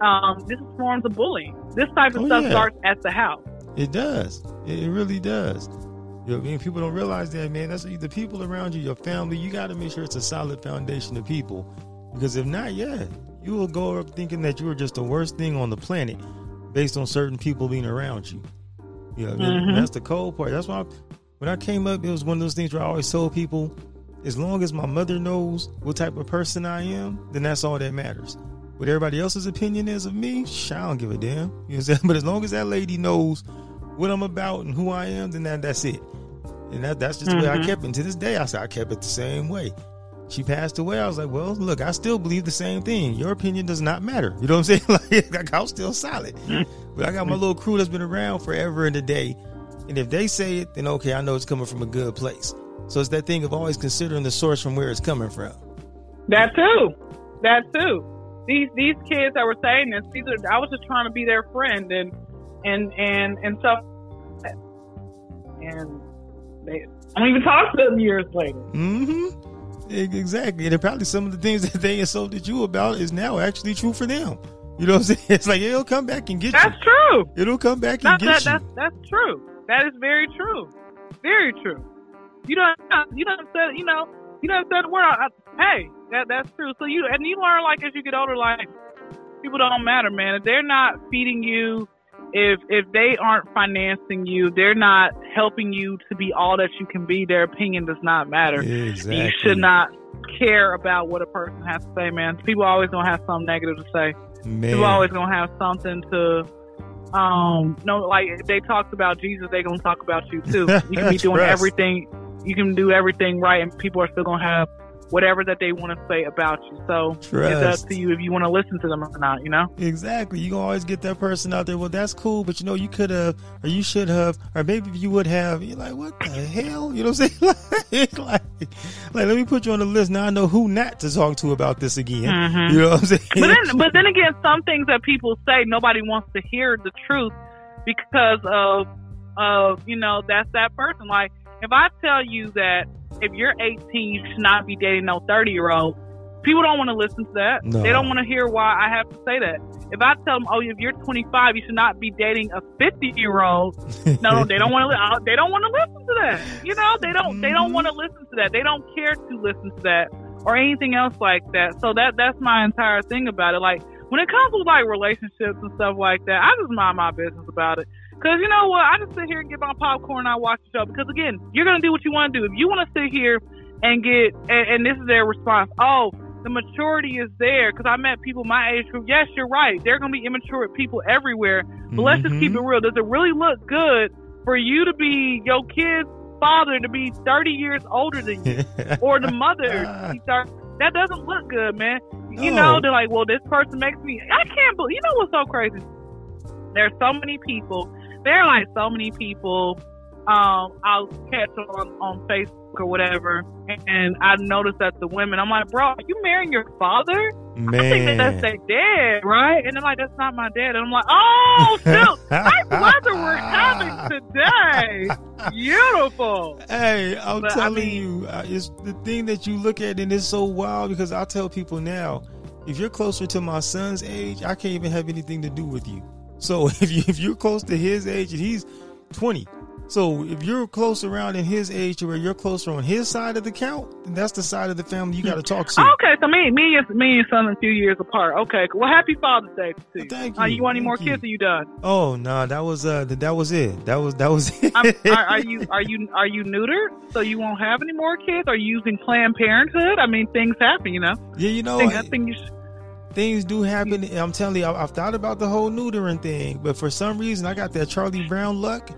um, this is forms of bullying. This type of oh, stuff yeah. starts at the house. It does. It really does. You know I mean? People don't realize that, man. That's the people around you, your family. You got to make sure it's a solid foundation of people. Because if not, yeah, you will go up thinking that you are just the worst thing on the planet based on certain people being around you. You know, mm-hmm. that's the cold part. That's why I, when I came up, it was one of those things where I always told people, as long as my mother knows what type of person I am, then that's all that matters. What everybody else's opinion is of me, sh- I don't give a damn. You know what I'm saying? But as long as that lady knows what I'm about and who I am, then that, that's it. And that, that's just mm-hmm. the way I mm-hmm. kept it. And to this day, I say I kept it the same way. She passed away. I was like, well, look, I still believe the same thing. Your opinion does not matter. You know what I'm saying? like, I'm still solid. but I got my little crew that's been around forever and a day. And if they say it, then okay, I know it's coming from a good place. So it's that thing of always considering the source from where it's coming from. That too. That too these these kids that were saying this, these are, I was just trying to be their friend and and and and stuff. and they I don't even talk to them years later. Mm-hmm. Exactly. And probably some of the things that they insulted you about is now actually true for them. You know what I'm saying? It's like it'll come back and get that's you. That's true. It'll come back and get that, you. That's that's true. That is very true. Very true. You don't you don't say you know you know said the word. I, hey, that that's true. So you and you learn like as you get older, like people don't matter, man. If they're not feeding you if if they aren't financing you, they're not helping you to be all that you can be. Their opinion does not matter. Exactly. You should not care about what a person has to say, man. People always gonna have something negative to say. Man. People always gonna have something to um no like if they talked about Jesus, they gonna talk about you too. You can be doing everything you can do everything right and people are still gonna have whatever that they want to say about you. So Trust. it's up to you if you want to listen to them or not, you know? Exactly. You can always get that person out there. Well, that's cool, but you know, you could have, or you should have, or maybe you would have. You're like, what the hell? You know what I'm saying? like, like, like, let me put you on the list. Now I know who not to talk to about this again. Mm-hmm. You know what I'm saying? But then, but then again, some things that people say, nobody wants to hear the truth because of, of, you know, that's that person. Like, if I tell you that if you're 18, you should not be dating no 30 year old. People don't want to listen to that. No. They don't want to hear why I have to say that. If I tell them, oh, if you're 25, you should not be dating a 50 year old. No, they don't want to. Uh, they don't want to listen to that. You know, they don't. They don't want to listen to that. They don't care to listen to that or anything else like that. So that that's my entire thing about it. Like when it comes to like relationships and stuff like that, I just mind my business about it. Cause you know what? I just sit here and get my popcorn and I watch the show. Because again, you're gonna do what you want to do. If you want to sit here and get, and, and this is their response. Oh, the maturity is there. Because I met people my age group. Yes, you're right. There are gonna be immature people everywhere. But mm-hmm. let's just keep it mm-hmm. real. Does it really look good for you to be your kid's father to be 30 years older than you, or the mother? that doesn't look good, man. No. You know, they're like, well, this person makes me. I can't believe. You know what's so crazy? There's so many people there are like so many people um, I'll catch on on Facebook or whatever, and I notice that the women, I'm like, bro, are you marrying your father? Man. I think that that's their dad, right? And I'm like, that's not my dad. And I'm like, oh, shoot, nice weather we're having today. Beautiful. Hey, I'm but, telling I mean, you, uh, it's the thing that you look at, and it's so wild because I tell people now, if you're closer to my son's age, I can't even have anything to do with you. So if you if you're close to his age and he's 20, so if you're close around in his age to where you're closer on his side of the count, then that's the side of the family you got to talk to. Okay, so me, me, and me and your son a few years apart. Okay, well, happy Father's Day to you. Thank you. Uh, you want any more you. kids? Or you done? Oh no, nah, that was uh, that was it. That was that was it. are, are, you are you are you neutered? So you won't have any more kids? Are you using Planned Parenthood? I mean, things happen, you know. Yeah, you know. I think you. Should, things do happen. I'm telling you, I've thought about the whole neutering thing, but for some reason, I got that Charlie Brown luck,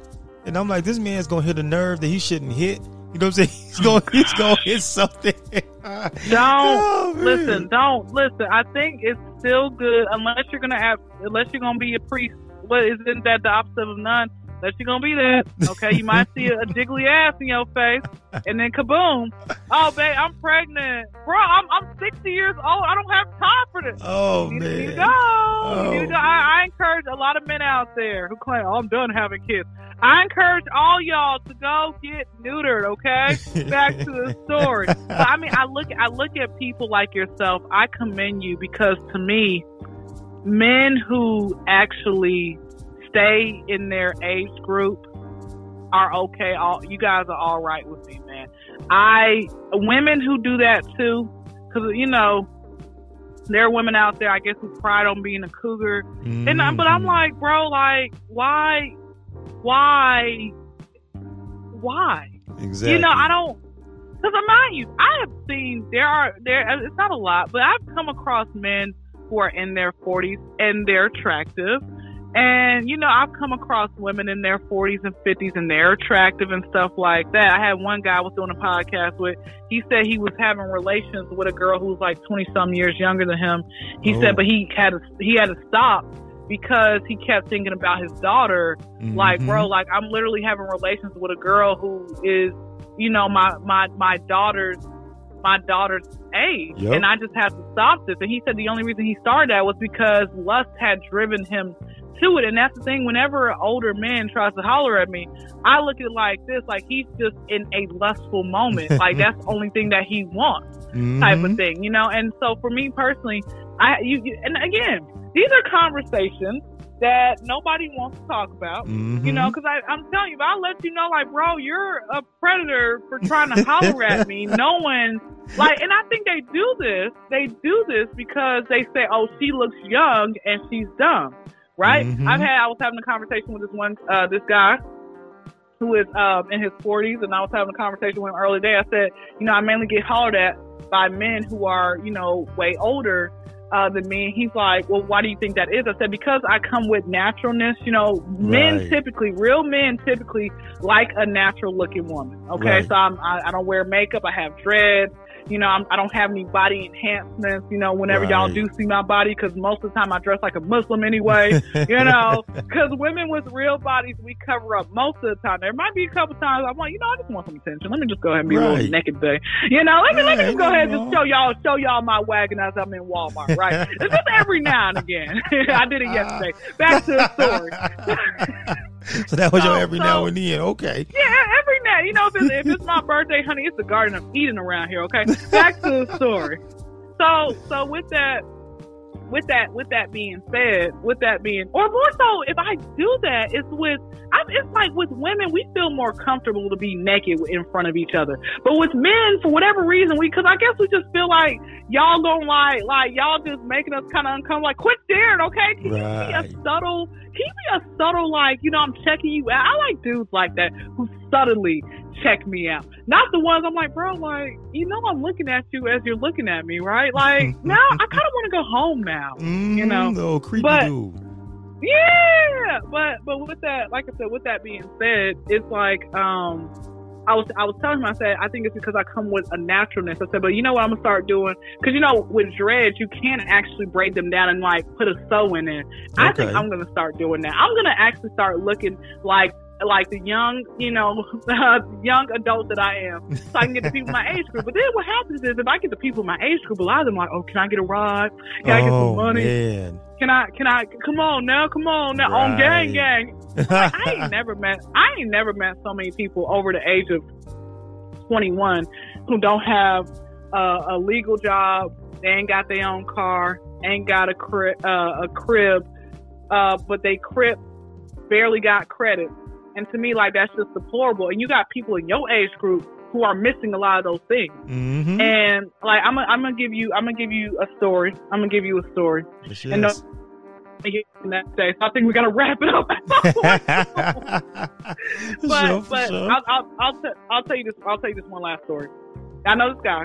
and I'm like, this man's gonna hit a nerve that he shouldn't hit. You know what I'm saying? He's going, he's to hit something. don't oh, listen. Don't listen. I think it's still good unless you're gonna have, unless you're gonna be a priest. What isn't that the opposite of none? That you're gonna be that. Okay, you might see a, a jiggly ass in your face, and then kaboom! Oh, babe, I'm pregnant, bro. I'm I'm 60 years old. I don't have time for this. Oh you man, you go. Oh. You go. I, oh, I encourage a lot of men out there who claim, "Oh, I'm done having kids." I encourage all y'all to go get neutered. Okay, back to the story. I mean, I look I look at people like yourself. I commend you because to me, men who actually stay in their age group are okay. All you guys are all right with me, man. I women who do that too, because you know there are women out there, I guess, who pride on being a cougar, mm-hmm. and I, but I'm like, bro, like why, why, why? Exactly. You know, I don't. Because I mind you, I have seen there are there. It's not a lot, but I've come across men who are in their 40s and they're attractive and, you know, I've come across women in their 40s and 50s and they're attractive and stuff like that. I had one guy I was doing a podcast with. He said he was having relations with a girl who was like 20 some years younger than him. He oh. said, but he had to, he had to stop because he kept thinking about his daughter. Mm-hmm. Like, bro, like I'm literally having relations with a girl who is, you know, my, my, my daughter's my daughter's age. Yep. And I just had to stop this. And he said the only reason he started that was because lust had driven him to it. And that's the thing. Whenever an older man tries to holler at me, I look at it like this: like he's just in a lustful moment. like that's the only thing that he wants, mm-hmm. type of thing, you know. And so for me personally, I you, you and again, these are conversations that nobody wants to talk about, mm-hmm. you know, because I'm telling you, if I let you know, like, bro, you're a predator for trying to holler at me, knowing, like, and I think they do this, they do this because they say, oh, she looks young and she's dumb. Right? Mm-hmm. I've had I was having a conversation with this one uh, this guy who is um, in his 40s, and I was having a conversation with him earlier today. I said, you know, I mainly get hollered at by men who are, you know, way older uh, than me. He's like, well, why do you think that is? I said, because I come with naturalness. You know, men right. typically, real men typically like a natural looking woman. Okay. Right. So I'm, I, I don't wear makeup. I have dreads. You know, I'm, I do not have any body enhancements, you know, whenever right. y'all do see my body, because most of the time I dress like a Muslim anyway, you know, because women with real bodies, we cover up most of the time. There might be a couple times I'm like, you know, I just want some attention. Let me just go ahead and be right. a little naked today. You know, let me, let me just go ahead and just show y'all, show y'all my wagon as I'm in Walmart, right? it's just every now and again. I did it yesterday. Back to the story. so that was so, your every so, now and then. Okay. Yeah, every now. You know, if it's, if it's my birthday, honey, it's the Garden of Eden around here. Okay. Back to the story. So, so with that, with that, with that being said, with that being, or more so, if I do that, it's with, I'm, it's like with women, we feel more comfortable to be naked in front of each other. But with men, for whatever reason, we, cause I guess we just feel like y'all don't like, like y'all just making us kind of uncomfortable. Like, quit staring, okay? Can right. you be a subtle? Can you be a subtle, like, you know, I'm checking you out? I like dudes like that who subtly check me out. Not the ones I'm like, bro, like, you know, I'm looking at you as you're looking at me, right? Like, now I kind of want to go home now, mm, you know? No, creepy but, dude. Yeah, but but with that, like I said, with that being said, it's like um I was I was telling him I said I think it's because I come with a naturalness. I said, but you know what I'm gonna start doing? Because you know with dreads you can't actually braid them down and like put a sew in it. Okay. I think I'm gonna start doing that. I'm gonna actually start looking like like the young, you know, uh, young adult that I am, so I can get the people my age group. But then what happens is if I get the people my age group, a lot of them are like, oh, can I get a ride? Can oh, I get some oh, money? Man. Can I? Can I? Come on now, come on now, right. on gang gang. Like, I ain't never met. I ain't never met so many people over the age of 21 who don't have uh, a legal job. They ain't got their own car. Ain't got a crib. Uh, a crib. Uh, but they crib barely got credit and to me, like that's just deplorable. And you got people in your age group who are missing a lot of those things. Mm-hmm. And like I'm, I'm gonna give you, I'm gonna give you a story. I'm gonna give you a story. Yes, and yes. that day, so I think we gotta wrap it up. but sure, but sure. I'll I'll I'll, t- I'll tell you this. I'll tell you this one last story. I know this guy,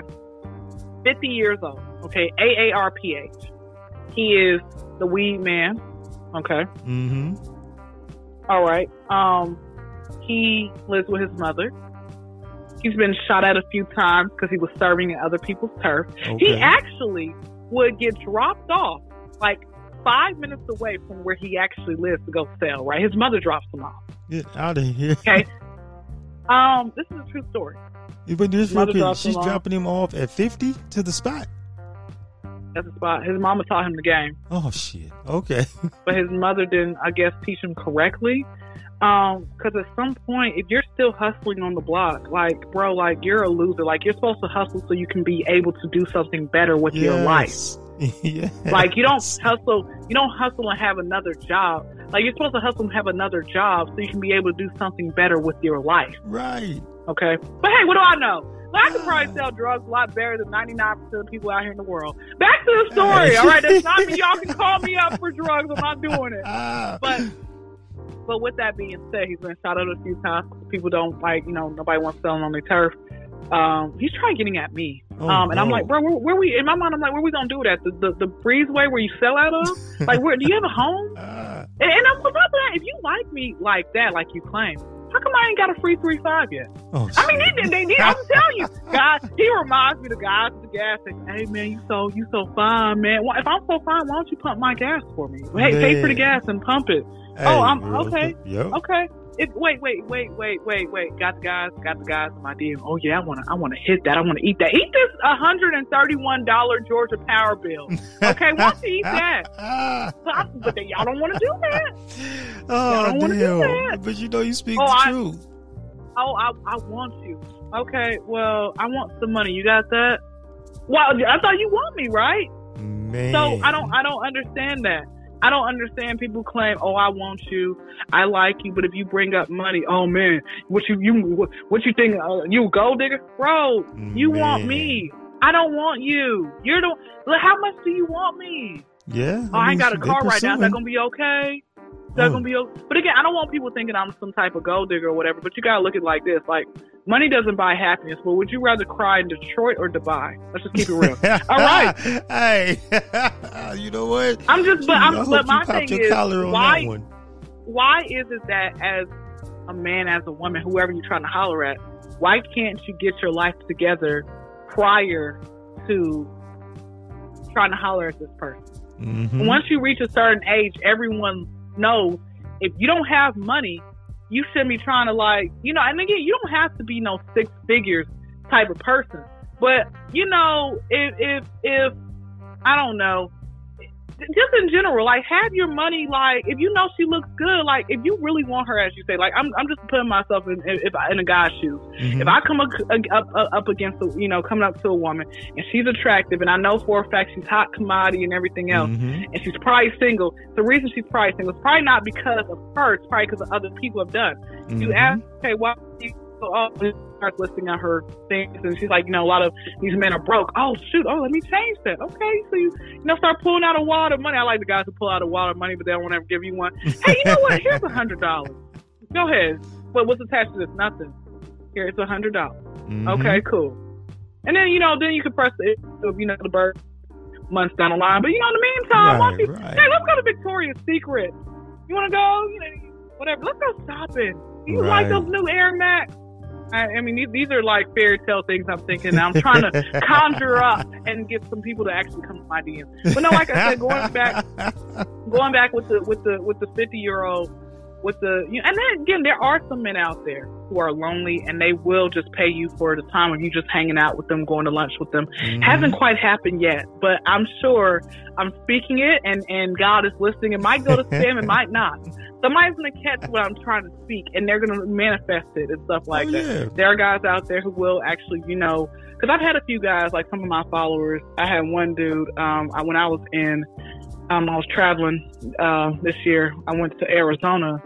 50 years old. Okay, AARPH. He is the weed man. Okay. Mm-hmm. All right. Um, he lives with his mother. He's been shot at a few times because he was serving in other people's turf. Okay. He actually would get dropped off like five minutes away from where he actually lives to go sell. Right, his mother drops him off. Get out of here. Okay. Um, this is a true story. But this real quick, she's dropping him off at fifty to the spot. That's the spot. His mama taught him the game. Oh shit. Okay. but his mother didn't, I guess, teach him correctly. Um, because at some point, if you're still hustling on the block, like bro, like you're a loser. Like you're supposed to hustle so you can be able to do something better with yes. your life. yes. Like you don't hustle, you don't hustle and have another job. Like you're supposed to hustle and have another job so you can be able to do something better with your life. Right. Okay. But hey, what do I know? I could probably sell drugs a lot better than 99% of the people out here in the world. Back to the story, all right? That's not me. Y'all can call me up for drugs. I'm not doing it. But but with that being said, he's been shot at a few times. People don't like, you know, nobody wants selling on their turf. Um, he's trying getting at me. Oh, um, and no. I'm like, bro, where, where, we? In my mind, I'm like, where we gonna do that? The the, the breezeway where you sell out of? like, where? Do you have a home? Uh, and, and I'm on top of if you like me like that, like you claim, how come I ain't got a free three five yet? Oh, I mean, they, they, they, I'm telling you, guys. He reminds me of the guys at the gas station. Hey man, you so you so fine, man. Why, if I'm so fine, why don't you pump my gas for me? Hey, man. pay for the gas and pump it. Hey, oh, I'm okay. Yep. Okay. It, wait, wait, wait, wait, wait, wait. Got the guys, got the guys in my DM. Oh yeah, I wanna, I wanna hit that. I wanna eat that. Eat this hundred and thirty-one dollar Georgia Power bill. Okay, want to eat that? but they, y'all don't want to do that. Oh damn! Do that. But you know, you speak oh, the I, truth. Oh, I, I want you. Okay, well, I want some money. You got that? Well, I thought you want me, right? Man. So I don't, I don't understand that. I don't understand people claim, "Oh, I want you, I like you," but if you bring up money, oh man, what you you what, you think? Uh, you a gold digger, bro? You man. want me? I don't want you. You're the. How much do you want me? Yeah. Oh, I, I ain't got a car right now. Is that gonna be okay? that gonna be okay. But again, I don't want people thinking I'm some type of gold digger or whatever. But you gotta look at it like this: like money doesn't buy happiness. But would you rather cry in Detroit or Dubai? Let's just keep it real. All right. hey, you know what? I'm just, but I'm, but my thing is why? Why is it that as a man, as a woman, whoever you're trying to holler at, why can't you get your life together prior to trying to holler at this person? Mm-hmm. Once you reach a certain age, everyone knows if you don't have money, you shouldn't be trying to like, you know, and again, you don't have to be no six figures type of person. But, you know, if if if I don't know, just in general, like have your money. Like if you know she looks good, like if you really want her, as you say, like I'm, I'm just putting myself in, if I, in a guy's shoes. Mm-hmm. If I come up, up, up against, a, you know, coming up to a woman and she's attractive, and I know for a fact she's hot commodity and everything else, mm-hmm. and she's probably single. The reason she's probably single is probably not because of her. It's probably because of other people have done. Mm-hmm. You ask, okay, why? You go off starts listing out her things, and she's like, you know, a lot of these men are broke. Oh shoot! Oh, let me change that. Okay, so you, you know, start pulling out a wad of money. I like the guys who pull out a wad of money, but they don't want to ever give you one. Hey, you know what? Here's a hundred dollars. Go ahead. But what's attached to this? Nothing. Here, it's a hundred dollars. Mm-hmm. Okay, cool. And then you know, then you can press it. You know, the bird months down the line. But you know, in the meantime, right, you, right. hey, let's go to Victoria's Secret. You want to go? You know, whatever. Let's go shopping. You right. like those new Air Max? I, I mean, these, these are like fairy tale things I'm thinking. I'm trying to conjure up and get some people to actually come to my DM. But no, like I said, going back, going back with the with the with the 50 year old, with the you know, and then again, there are some men out there who are lonely and they will just pay you for the time of you just hanging out with them, going to lunch with them. Mm-hmm. Hasn't quite happened yet, but I'm sure I'm speaking it and and God is listening. It might go to spam, it might not somebody's gonna catch what I'm trying to speak, and they're gonna manifest it and stuff like oh, that. Yeah. There are guys out there who will actually, you know, because I've had a few guys, like some of my followers. I had one dude um, I, when I was in, um, I was traveling uh, this year. I went to Arizona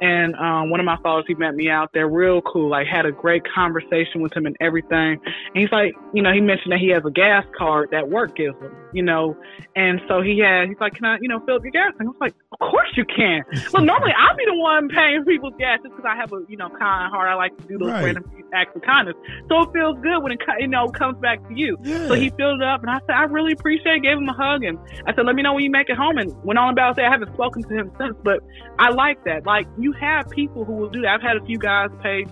and um, one of my followers, he met me out there, real cool. Like, had a great conversation with him and everything. And he's like, you know, he mentioned that he has a gas card that work gives him, you know. And so he had, he's like, can I, you know, fill up your gas? And I was like, of course you can. well, normally I'll be the one paying people's gas just because I have a, you know, kind heart. I like to do those right. random acts of kindness. So it feels good when it, you know, comes back to you. Yeah. So he filled it up, and I said, I really appreciate. It. Gave him a hug, and I said, let me know when you make it home. And went on about say I haven't spoken to him since, but I like that. Like you have people who will do that. I've had a few guys pay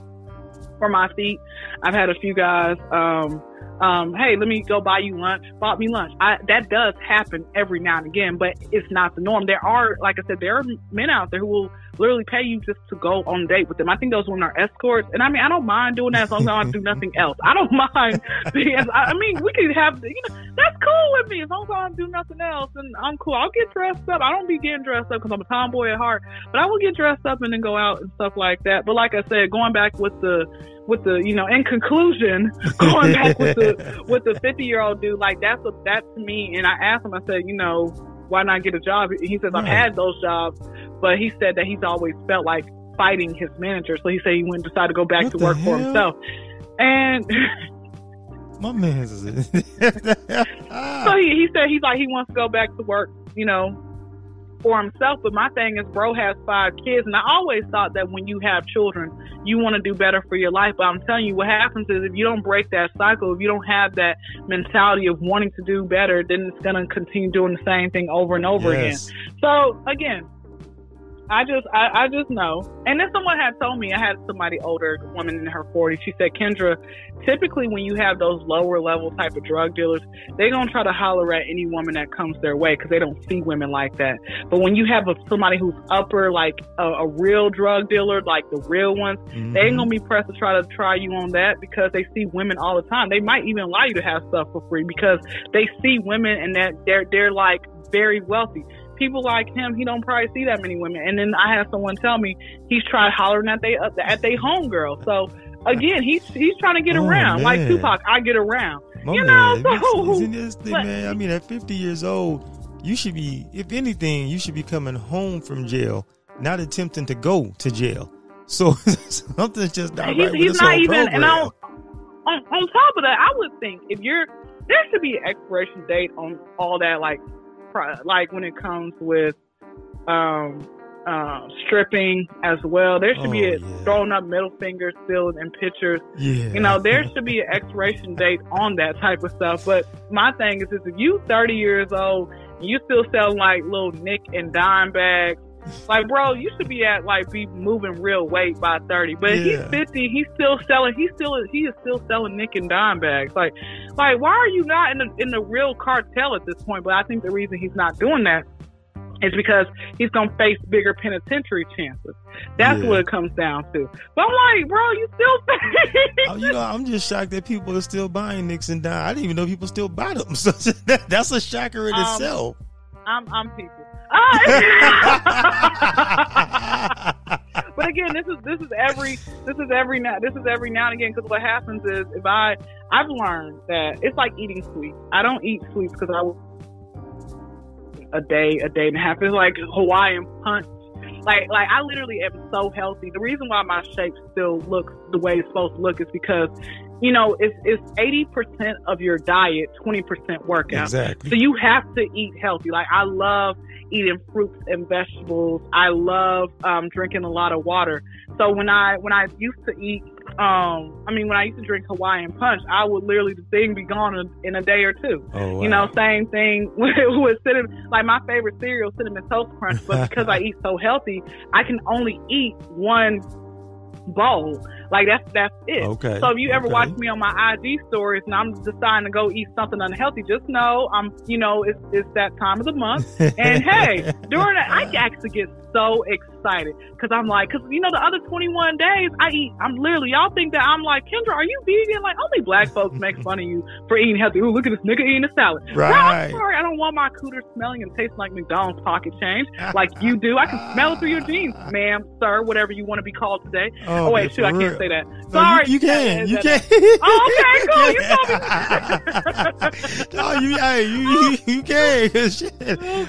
for my feet. I've had a few guys. Um, um, hey, let me go buy you lunch, bought me lunch. I, that does happen every now and again, but it's not the norm. There are, like I said, there are men out there who will literally pay you just to go on a date with them. I think those women are escorts, and I mean, I don't mind doing that as long as I don't do nothing else. I don't mind because I mean, we could have, you know, that's cool with me as long as I don't do nothing else, and I'm cool. I'll get dressed up. I don't be getting dressed up because I'm a tomboy at heart, but I will get dressed up and then go out and stuff like that. But like I said, going back with the with the you know in conclusion going back with the with the 50 year old dude like that's a that's me and i asked him i said you know why not get a job? He says i've had those jobs but he said that he's always felt like fighting his manager. So he said he went and decided to go back what to work hell? for himself. And my man so he, he said he's like he wants to go back to work you know for himself. But my thing is, bro has five kids, and I always thought that when you have children, you want to do better for your life. But I'm telling you, what happens is if you don't break that cycle, if you don't have that mentality of wanting to do better, then it's gonna continue doing the same thing over and over yes. again. So again, I just I, I just know. And then someone had told me I had somebody older, woman in her 40s. She said, Kyndra, typically when you have those lower level type of drug dealers, they're gonna try to holler at any woman that comes their way because they don't see women like that. But when you have a, somebody who's upper, like a, a real drug dealer, like the real ones, mm-hmm. they ain't gonna be pressed to try to try you on that because they see women all the time. They might even allow you to have stuff for free because they see women and that they're they're like very wealthy people like him, he don't probably see that many women. And then I had someone tell me he's tried hollering at they uh, at they homegirl. So again, he's he's trying to get oh, around man. like Tupac. I get around. My you man. know, so isn't this thing, man? I mean, at 50 years old, you should be, if anything, you should be coming home from jail, not attempting to go to jail. So something's just not he's, right he's not even. Program. And on, on on top of that, I would think if you're there should be an expiration date on all that like like when it comes with um uh, stripping as well. There should oh, be a yeah. throwing up middle fingers still in pictures. Yeah. You know, there should be an expiration date on that type of stuff. But my thing is, is if you 30 years old, you still sell like little nick and dime bags, like, bro, you should be at like be moving real weight by thirty. But yeah. he's fifty, he's still selling. He's still he is still selling nick and dime bags. Like, like why are you not in the in the real cartel at this point? But I think the reason he's not doing that is because he's gonna face bigger penitentiary chances. That's yeah. what it comes down to. But I'm like, bro, you still. oh, you know, I'm just shocked that people are still buying nicks and dime. I didn't even know people still buy them. So that, that's a shocker in um, itself. I'm I'm people. Ah! but again, this is this is every this is every now this is every now and again because what happens is if I I've learned that it's like eating sweets. I don't eat sweets because I a day a day and a half. It's like Hawaiian punch. Like like I literally am so healthy. The reason why my shape still looks the way it's supposed to look is because you know, it's it's eighty percent of your diet, twenty percent workout. Exactly. So you have to eat healthy. Like I love eating fruits and vegetables. I love um, drinking a lot of water. So when I when I used to eat, um, I mean when I used to drink Hawaiian Punch, I would literally the thing be gone in, in a day or two. Oh, wow. You know, same thing with, with cinnamon. Like my favorite cereal, cinnamon toast crunch, but because I eat so healthy, I can only eat one bowl. Like that's that's it. Okay. So if you ever okay. watch me on my IG stories and I'm deciding to go eat something unhealthy, just know I'm you know it's it's that time of the month. and hey, during that I actually get so excited because I'm like, because you know, the other 21 days I eat, I'm literally, y'all think that I'm like, Kyndra, are you vegan? Like, only black folks make fun of you for eating healthy. Ooh, look at this nigga eating a salad. Right. Well, I'm sorry, I don't want my cooter smelling and tasting like McDonald's pocket change like you do. I can smell it through your jeans, ma'am, sir, whatever you want to be called today. Oh, oh wait, shoot, I can't say that. Sorry. No, you, you can. You can. oh, okay, cool. You told me. no, you, hey, you, you, you can. Shit.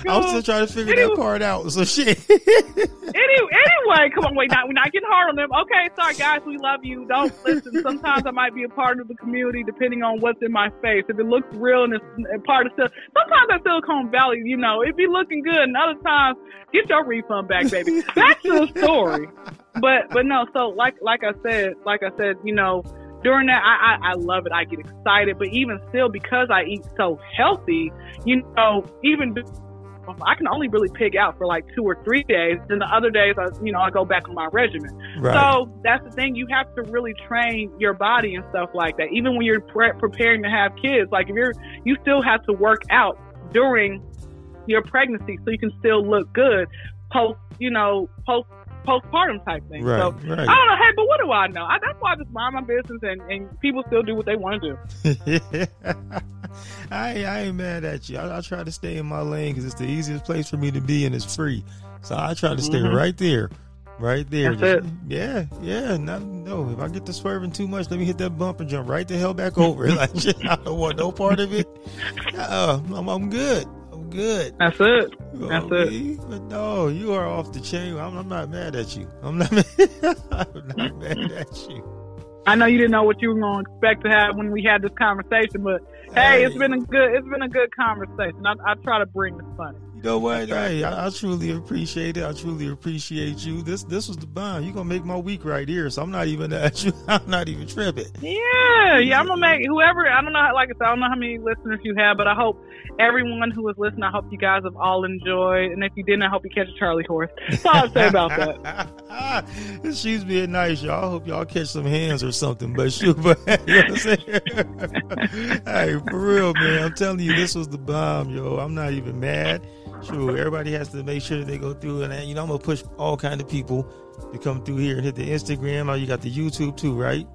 Oh, I'm still trying to figure anyway. that part out. So shit. Any, anyway, come on, wait, not, we're not getting hard on them. Okay, sorry guys, we love you. Don't listen. Sometimes I might be a part of the community depending on what's in my face. If it looks real and it's part of stuff, sometimes at Silicon Valley, you know, it be looking good, and other times, get your refund back, baby. That's the story. But but no, so like like I said, like I said, you know, during that I, I, I love it. I get excited, but even still, because I eat so healthy, you know, even I can only really pig out for like two or three days. Then the other days, I, you know, I go back on my regimen. Right. So that's the thing. You have to really train your body and stuff like that. Even when you're pre- preparing to have kids, like if you're, you still have to work out during your pregnancy so you can still look good post, you know, post postpartum type thing. Right, so right. I don't know. Hey, but what do I know? I, that's why I just mind my business and, and people still do what they want to do. I, I ain't mad at you. I, I, try to stay in my lane because it's the easiest place for me to be and it's free. So I try to stay mm-hmm. right there. Right there. Just, yeah, yeah. Not, no, if I get to swerving too much, let me hit that bump and jump right the hell back over. like, I don't want no part of it. Uh, I'm, I'm good good. That's it. That's it. But no, you are off the chain. I'm, I'm not mad at you. I'm not. Mad, I'm not mad at you. I know you didn't know what you were going to expect to have when we had this conversation, but hey, hey it's been a good it's been a good conversation. I, I try to bring the fun know what? Hey, I, I, truly appreciate it. I truly appreciate you. This this was the bomb. You're gonna make my week right here. So I'm not even at you. I'm not even tripping. Yeah, yeah. I'm gonna make whoever. I don't know. Like I said, I don't know how many listeners you have, but I hope everyone who is listening. I hope you guys have all enjoyed. And if you didn't, I hope you catch a Charlie horse. That's all I'd say about that. She's being nice, y'all. I hope y'all catch some hands or something. But shoot, but you know what I'm saying? hey, for real, man. I'm telling you, this was the bomb, yo. I'm not even mad. True. Everybody has to make sure that they go through, and you know I'm gonna push all kind of people to come through here and hit the Instagram. Oh, you got the YouTube too, right?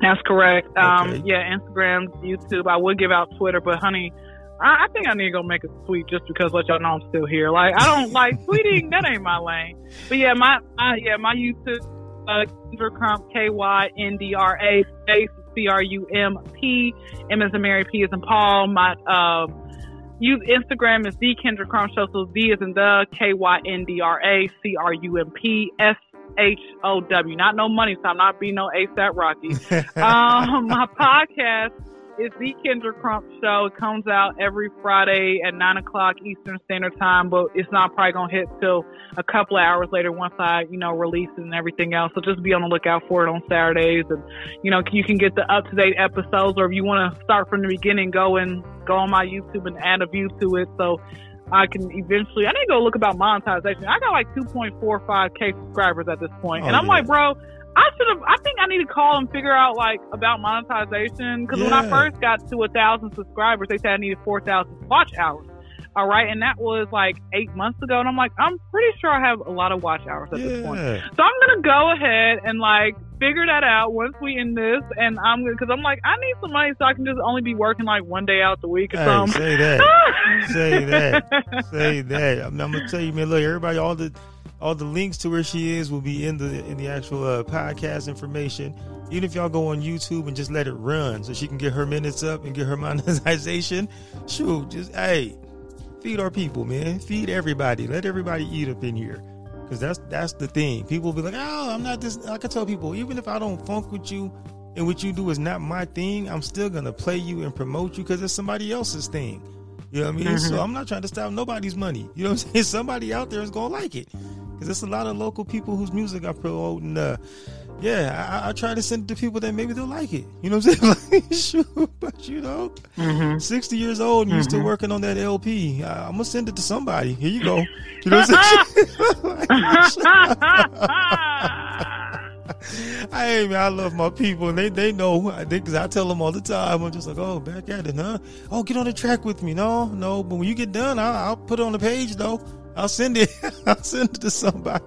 That's correct. Um, okay. Um, yeah, Instagram, YouTube. I would give out Twitter, but honey, I, I, think I need to go make a tweet just because let y'all know I'm still here. Like I don't like tweeting. That ain't my lane. But yeah, my, my yeah my YouTube, uh, Kyndra Crump, K Y N D R A space C R U M P M as in Mary, P as in Paul. My uh, Use Instagram is the Kyndra Crump Show. So Z is in the K Y N D R A C R U M P S H O W. Not no money, so I'm not being no ASAP Rocky. um, my podcast It's the Kyndra Crump Show. It comes out every Friday at 9 o'clock Eastern Standard Time, but it's not probably going to hit till a couple of hours later once I, you know, release it and everything else. So just be on the lookout for it on Saturdays. And, you know, you can get the up to date episodes, or if you want to start from the beginning, go and go on my YouTube and add a view to it. So I can eventually, I need to go look about monetization. I got like 2.45K subscribers at this point. Oh, and I'm yeah. like, bro, I should have. I think I need to call and figure out like about monetization because yeah. when I first got to a thousand subscribers, they said I needed four thousand watch hours. All right, and that was like eight months ago, and I'm like, I'm pretty sure I have a lot of watch hours at yeah. this point. So I'm gonna go ahead and like figure that out once we end this, and I'm gonna because I'm like, I need some money so I can just only be working like one day out the week or hey, something. Say that, say that, say that. I'm, I'm gonna tell you, man. Look, everybody, all the all the links to where she is will be in the in the actual uh, podcast information. Even if y'all go on YouTube and just let it run, so she can get her minutes up and get her monetization. Shoot, just hey, feed our people, man. Feed everybody. Let everybody eat up in here, because that's that's the thing. People will be like, oh, I'm not this. I can tell people, even if I don't funk with you and what you do is not my thing, I'm still gonna play you and promote you because it's somebody else's thing. You know what I mean? Mm-hmm. So I'm not trying to stop nobody's money. You know what I'm saying? Somebody out there is gonna like it because there's a lot of local people whose music I promote, and uh, yeah, I, I, try to send it to people that maybe they'll like it. You know what I'm saying? like, shoot, but you know, mm-hmm. 60 years old and mm-hmm. you still working on that LP. I, am gonna send it to somebody. Here you go. You know what I'm saying? Hey man, I love my people, and they they know because I, I, tell them all the time. I'm just like, oh, back at it, huh? Oh, get on the track with me. No, no, but when you get done, I'll, I'll put it on the page though. I'll send it. I'll send it to somebody.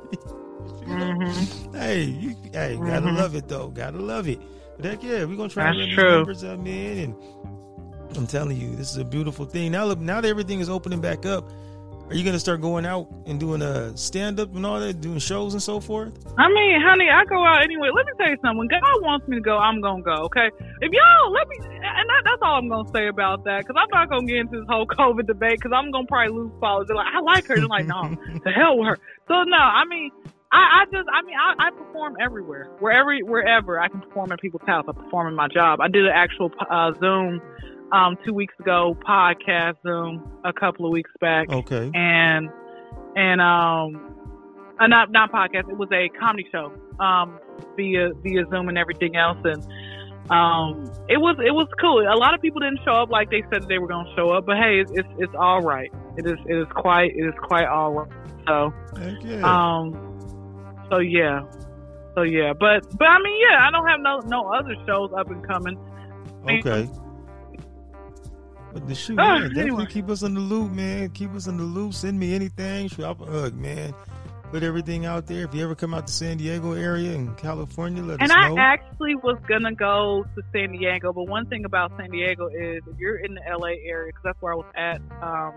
Mm-hmm. Hey, you, hey, mm-hmm. gotta love it though. Gotta love it. But heck yeah, we're gonna try That's to get numbers up, man. And I'm telling you, this is a beautiful thing. Now, look, now that everything is opening back up, are you gonna start going out and doing a stand up and all that, doing shows and so forth? I mean, honey, I go out anyway. Let me tell you something. When God wants me to go, I'm gonna go. Okay. If y'all let me, and that, that's all I'm gonna say about that. Because I'm not gonna get into this whole COVID debate. Because I'm gonna probably lose followers. They're like, I like her. They're like, no, the hell with her. So no, I mean, I, I just, I mean, I, I perform everywhere, wherever, wherever I can perform at people's house. I perform in my job. I did an actual uh, Zoom um, two weeks ago, podcast Zoom a couple of weeks back. Okay. And and um, uh, not not podcast. It was a comedy show um, via via Zoom and everything else, and um, it was it was cool. A lot of people didn't show up like they said they were going to show up, but hey, it's, it's it's all right. It is it is quite it is quite all right. So, okay. um, so yeah, so yeah, but but I mean, yeah, I don't have no no other shows up and coming. Okay. But the shoot, oh, definitely anyway. keep us in the loop, man. Keep us in the loop. Send me anything. Drop a hug, man. Put everything out there. If you ever come out to San Diego area in California, let and us know. And I actually was gonna go to San Diego, but one thing about San Diego is if you're in the LA area, because that's where I was at um,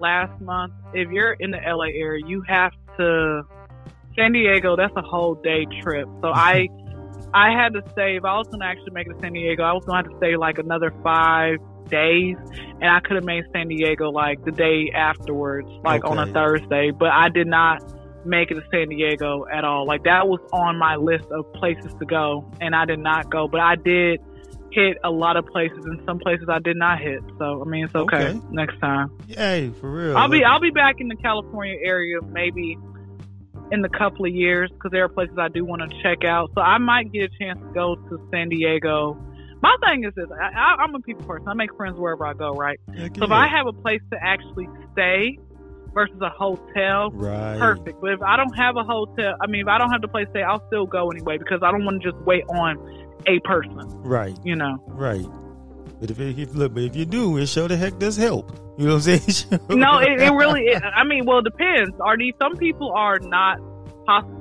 last month. If you're in the LA area, you have to San Diego. That's a whole day trip. So I. I had to save. I was gonna actually make it to San Diego. I was gonna have to stay like another five days, and I could have made San Diego like the day afterwards, like okay. on a Thursday. But I did not make it to San Diego at all. Like that was on my list of places to go, and I did not go. But I did hit a lot of places, and some places I did not hit. So I mean, it's okay, okay. next time. Yay, for real. I'll be I'll be back in the California area maybe in the couple of years because there are places I do want to check out. So I might get a chance to go to San Diego my thing is this: I, am a people person. I make friends wherever I go, right? so if I have a place to actually stay versus a hotel, right. perfect. But if I don't have a hotel, I mean, if I don't have the place to stay, I'll still go anyway because I don't want to just wait on a person. Right. You know. Right. But if, if look, but if you do, it sure the heck does help. You know what I'm saying? no, it, it really. It, I mean, well, it depends. Are these some people are not possible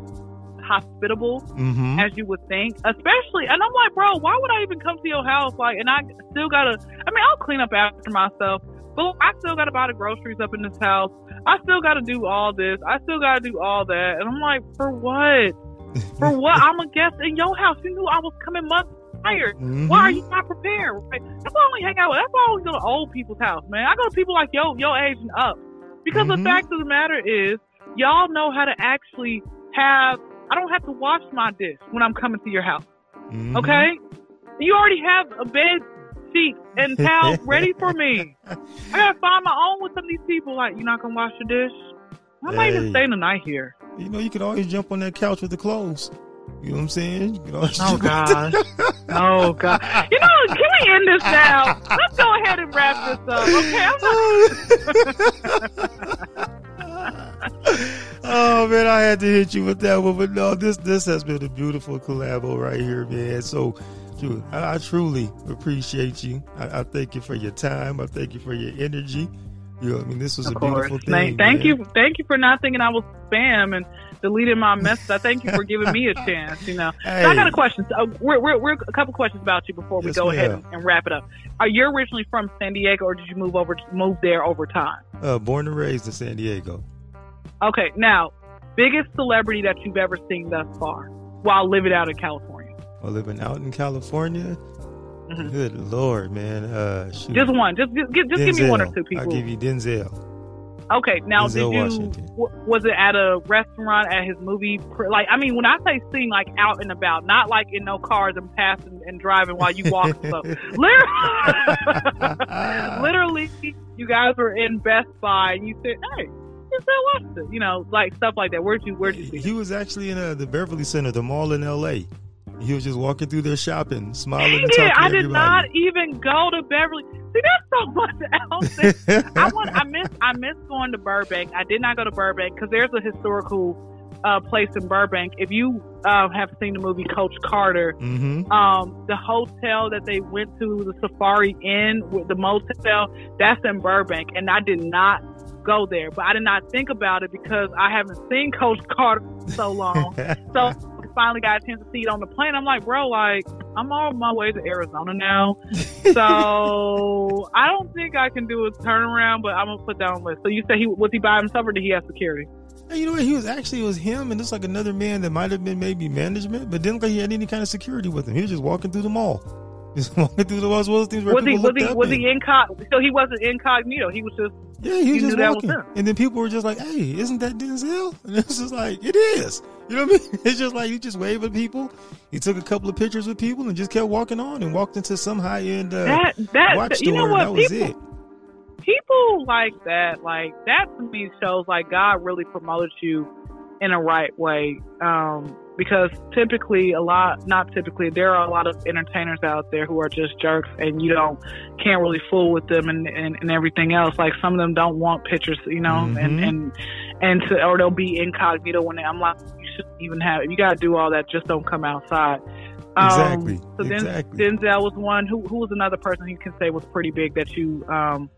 hospitable mm-hmm. as you would think. Especially, and I'm like, bro, why would I even come to your house? Like, and I still gotta. I mean, I'll clean up after myself, but I still gotta buy the groceries up in this house. I still gotta do all this. I still gotta do all that, and I'm like, for what? For what? I'm a guest in your house. You knew I was coming months prior. Mm-hmm. Why are you not prepared? Right? That's why I only hang out with. That's why I always go to old people's house, man. I go to people like yo, your age and up, because mm-hmm. the fact of the matter is, y'all know how to actually have I don't have to wash my dish when I'm coming to your house. Mm-hmm. Okay? You already have a bed sheets and towel ready for me. I gotta find my own with some of these people. Like, you're not gonna wash your dish? I might hey, even stay the night here. You know, you could always jump on that couch with the clothes. You know what I'm saying? oh God! oh God! You know, can we end this now? Let's go ahead and wrap this up. Okay. oh man, I had to hit you with that one, but no, this this has been a beautiful collabo right here, man. So, I, I truly appreciate you. I, I, thank you for your time. I thank you for your energy. You know, I mean, this was of a course. beautiful thing. Thank, thank you, thank you for not thinking I was spam and deleting my message. I thank you for giving me a chance. You know, hey. so I got a question. So, we're, we're, we're, a couple questions about you before we yes, go ahead and, and, wrap it up. Are you originally from San Diego, or did you move over move there over time? Uh, born and raised in San Diego. Okay, now, biggest celebrity that you've ever seen thus far while living out in California? While living out in California? Mm-hmm. Good lord, man. Uh, shoot. Just one. Just just, just give me one or two people. I'll give you Denzel. Okay, now Denzel did you Washington. was it at a restaurant at his movie? Like, I mean, when I say seen, like out and about, not like in no cars and passing and driving while you walk. so, literally, literally, you guys were in Best Buy and you said, "Hey, Washington. You know, like stuff like that. Where'd you Where'd you see? He was actually in uh, the Beverly Center, the mall in L.A. He was just walking through there shopping, smiling. Dang it! I did everybody. not even go to Beverly. See, that's so much else. I want. I miss. I miss going to Burbank. I did not go to Burbank because there's a historical uh, place in Burbank. If you uh, have seen the movie Coach Carter, mm-hmm. um, the hotel that they went to, the Safari Inn with the motel, that's in Burbank, and I did not go there. But I did not think about it because I haven't seen Coach Carter so long. so finally got a chance to see it on the plane. I'm like, bro, like I'm on my way to Arizona now. so I don't think I can do a turnaround, but I'm gonna put that on list. So you say he was he by himself or did he have security? you know what? He was actually it was him and just like another man that might have been maybe management, but didn't like he had any kind of security with him. He was just walking through the mall. Walking through the. Was he was he was he was he incognito? So he wasn't incognito. He was just yeah. He was just walking, and then people were just like, "Hey, isn't that Denzel?" And it's just like it is. You know what I mean? It's just like he just waved at people. He took a couple of pictures with people and just kept walking on and walked into some high end uh, that, that, watch store. You know what? that was people, it. People like that, like that to me shows like God really promoted you in a right way. Um, because typically a lot not typically there are a lot of entertainers out there who are just jerks and you don't can't really fool with them and, and, and everything else like some of them don't want pictures you know mm-hmm. and and and to, or they'll be incognito when they, i'm like you shouldn't even have you got to do all that just don't come outside exactly um, so exactly. denzel was one who, who was another person you can say was pretty big that you um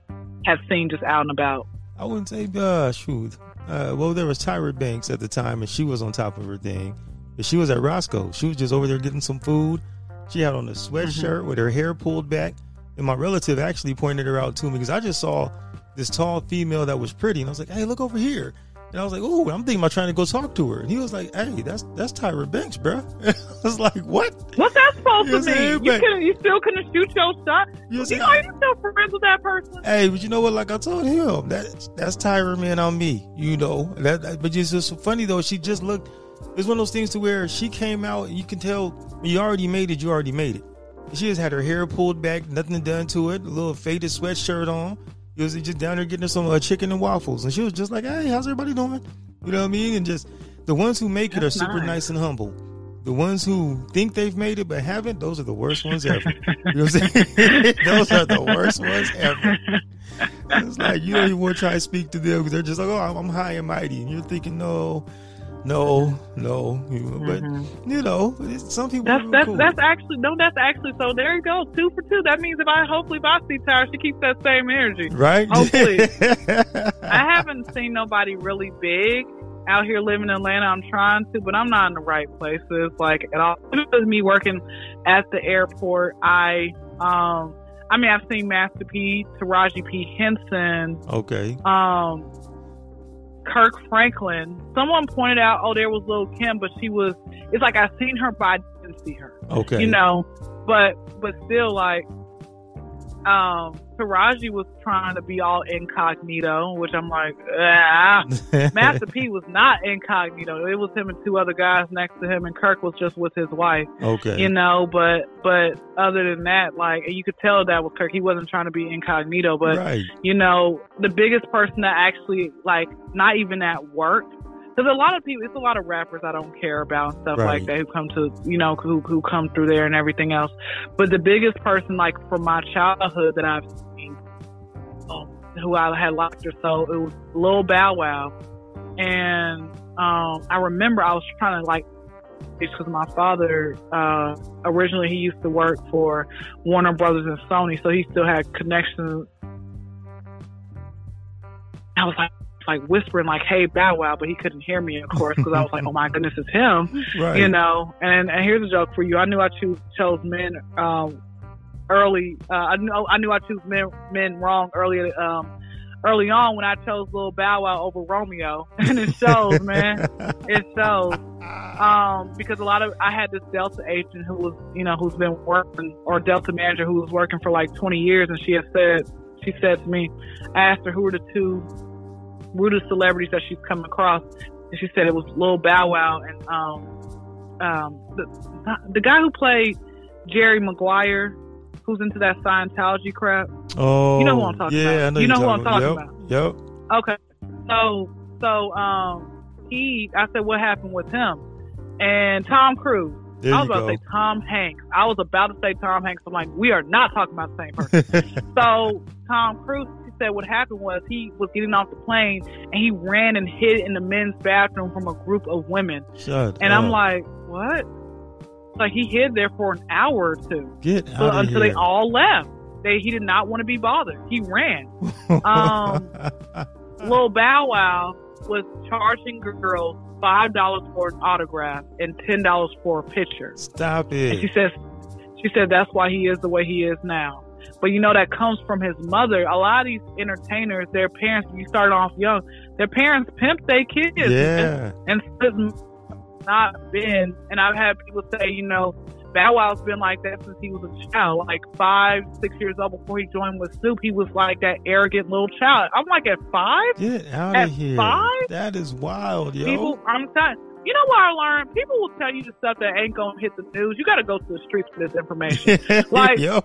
have seen just out and about i wouldn't say uh shoot uh, well, there was Tyra Banks at the time, and she was on top of her thing. But she was at Roscoe. She was just over there getting some food. She had on a sweatshirt mm-hmm. with her hair pulled back. And my relative actually pointed her out to me because I just saw this tall female that was pretty. And I was like, hey, look over here. And I was like, oh, I'm thinking about trying to go talk to her. And he was like, hey, that's that's Tyra Banks, bro. I was like, what? What's that supposed you to mean? You, you still couldn't shoot your shot? You, you know, you still friends with that person. Hey, but you know what? Like I told him, that that's Tyra, man, on me. You know, that, that but it's just funny though. She just looked it's one of those things to where she came out and you can tell you already made it, you already made it. She just had her hair pulled back, nothing done to it, a little faded sweatshirt on. It was just down there getting her some uh, chicken and waffles. And she was just like, hey, how's everybody doing? You know what I mean? And just the ones who make That's it are super nice. nice and humble. The ones who think they've made it but haven't, those are the worst ones ever. you know what I'm saying? those are the worst ones ever. It's like you don't even want to try to speak to them because they're just like, oh, I'm high and mighty. And you're thinking, no, no, no, but mm-hmm. you know, some people. That's that's cool. that's actually no, that's actually so. There you go, two for two. That means if I hopefully if I see Tyra, she keeps that same energy, right? Hopefully, I haven't seen nobody really big out here living in Atlanta. I'm trying to, but I'm not in the right places. Like at all, with me working at the airport, I um. I mean, I've seen Master P, Taraji P. Henson. Okay. Um, Kirk Franklin. Someone pointed out, oh, there was Lil Kim, but she was. It's like I seen her, but I didn't see her. Okay. You know, but but still, like, um, Taraji was trying to be all incognito, which I'm like, ah. Master P was not incognito. It was him and two other guys next to him, and Kirk was just with his wife. Okay. You know, but but other than that, like you could tell that with Kirk, he wasn't trying to be incognito. But right. you know, the biggest person that actually like not even at work because a lot of people, it's a lot of rappers I don't care about and stuff Right. like that who come to, you know, who who come through there and everything else. But the biggest person, like from my childhood that I've who I had locked or so, it was Lil Bow Wow, and um, I remember I was trying to like. Because my father uh, originally he used to work for Warner Brothers and Sony, so he still had connections. I was like, like whispering like hey bow wow but he couldn't hear me of course because i was like oh my goodness it's him Right. you know and and here's a joke for you i knew i choose, chose men um early uh i knew i knew i chose men men wrong early um early on when i chose little bow wow over romeo. And it shows man. It shows. Um because a lot of i had this delta agent who was you know who's been working or delta manager who was working for like 20 years and she had said she said to me i asked her who were the two rudest celebrities that she's come across, and she said it was Lil Bow Wow and um um the the guy who played Jerry Maguire, who's into that Scientology crap. Oh, You know who I'm talking yeah, about. I know You know who I'm talking about. Yep. Okay, so so um he, I said, what happened with him? And Tom Cruise. There I was about go. to say Tom Hanks. I was about to say Tom Hanks. I'm like, we are not talking about the same person. So Tom Cruise he said what happened was he was getting off the plane and he ran and hid in the men's bathroom from a group of women. Shut And up. I'm like, what? Like he hid there for an hour or two get so, out until here. they all left. They he did not want to be bothered. He ran. um, Lil Bow Wow was charging girls five dollars for an autograph and ten dollars for a picture. Stop And she says, she said that's why he is the way he is now. But you know that comes from his mother. A lot of these entertainers, their parents, you start off young, their parents pimp their kids. Yeah. And it's not been. And I've had people say, you know, Bow Wow's been like that since he was a child, like five, six years old before he joined with Snoop. He was like that arrogant little child. I'm like at five. Get out At of here. five? That is wild, yo. People, I'm telling you know what I learned? People will tell you the stuff that ain't gonna hit the news. You got to go to the streets for this information. like- yo.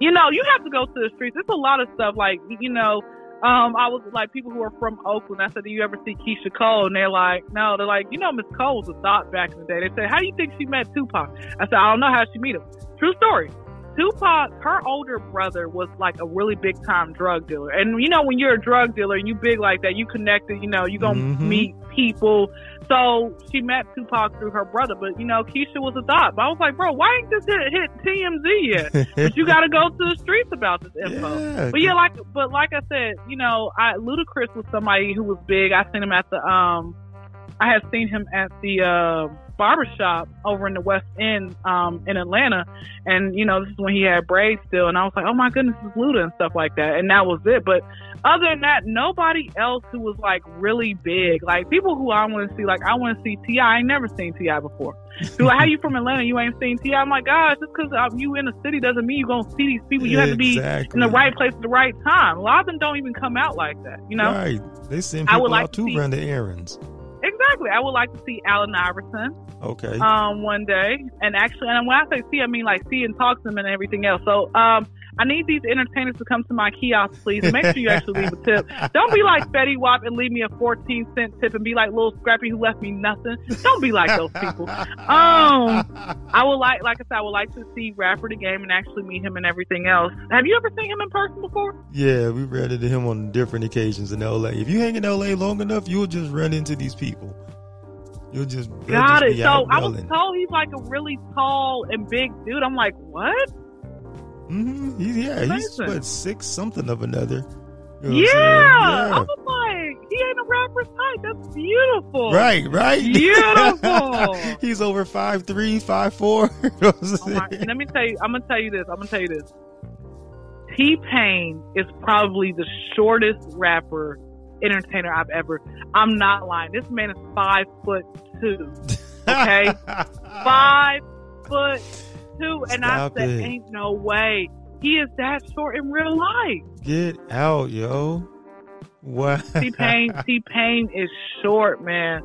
you know, you have to go to the streets. It's a lot of stuff. Like, you know, um, I was like people who are from Oakland. I said, "Do you ever see Keyshia Cole?" And they're like, "No." They're like, "You know, Miss Cole was a thought back in the day." They said, "How do you think she met Tupac?" I said, "I don't know how she met him." True story. Tupac, her older brother was like a really big time drug dealer. And you know, when you're a drug dealer and you big like that, you connected, you know, you gonna Mhm. meet people. So she met Tupac through her brother. But you know, Keyshia was a thought. But I was like, bro, why ain't this hit, hit TMZ yet? but you gotta go to the streets about this info. Yeah. But yeah, like, but like I said, you know, I Ludacris was somebody who was big. I seen him at the, um, I had seen him at the uh, barbershop over in the West End, um, in Atlanta, and you know, this is when he had braids still, and I was like, oh my goodness, this is Luda and stuff like that, and that was it. But other than that, nobody else who was like really big, like people who I want to see, like I want to see Ti. I ain't never seen Ti before. People like, how you from Atlanta? You ain't seen Ti? I'm like, gosh, just because um, you in the city doesn't mean you're gonna see these people. You have to be in the right place at the right time. A lot of them don't even come out like that, you know? Right. They send I people would like out to to run the errands. Exactly. I would like to see Allen Iverson Okay. um, one day. And actually, and when I say see, I mean like see and talk to him and everything else. So um, I need these entertainers to come to my kiosk, please. And make sure you actually leave a tip. Don't be like Fetty Wap and leave me a 14 cent tip and be like little Scrappy who left me nothing. Don't be like those people. Um, I would like, like I said, I would like to see Rapper the Game and actually meet him and everything else. Have you ever seen him in person before? yeah, we ran into him on different occasions in LA. If you hang in LA long enough, you'll just run into these people. You'll just Got just it. So I was told he's like a really tall and big dude. I'm like, what? Hmm He's, yeah, he's what six something of another. You know I'm Yeah. I was like, he ain't a rapper's type. That's beautiful. Right, right. Beautiful. He's over five three, five four. You know Oh my- let me tell you, I'm gonna tell you this. I'm gonna tell you this. T Pain is probably the shortest rapper entertainer I've ever. I'm not lying. This man is five foot two. Okay. Five foot two, and Stop I said, it. "Ain't no way." He is that short in real life. Get out, yo. What? T Pain, T Pain is short, man.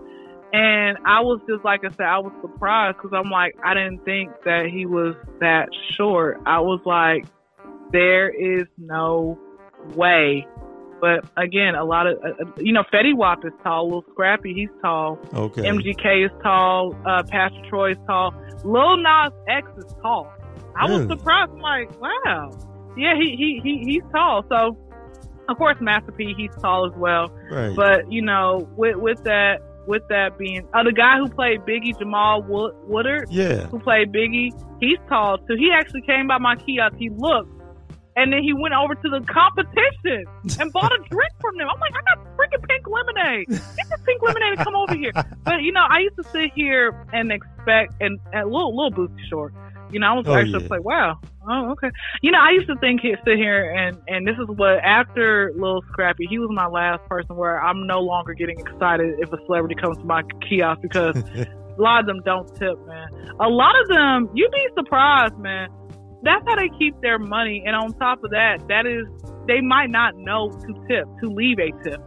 And I was just like I said, I was surprised because I'm like, I didn't think that he was that short. I was like, there is no way. But again, a lot of, uh, uh you know, Fetty Wap is tall, Little Scrappy, he's tall. Okay. MGK is tall, uh, Pastor Troy is tall. Lil Nas X is tall. I really? was surprised. I'm like, wow. Yeah, he, he, he, he's tall. So, of course, Master P, he's tall as well. Right. But, you know, with, with that, with that being, uh, the guy who played Biggie, Jamal Wood, Woodard, yeah, who played Biggie, he's tall too. He actually came by my kiosk. He looked, and then he went over to the competition and bought a drink from them. I'm like, I got freaking pink lemonade. Get this pink lemonade and come over here. But you know, I used to sit here and expect, and, a little little booty short. You know, I was oh, actually yeah. like, wow, oh, okay. You know, I used to think he'd sit here and and this is what after Lil Scrappy, he was my last person where I'm no longer getting excited if a celebrity comes to my kiosk because a lot of them don't tip, man. A lot of them, you'd be surprised, man. That's how they keep their money, and on top of that, that is they might not know to tip to leave a tip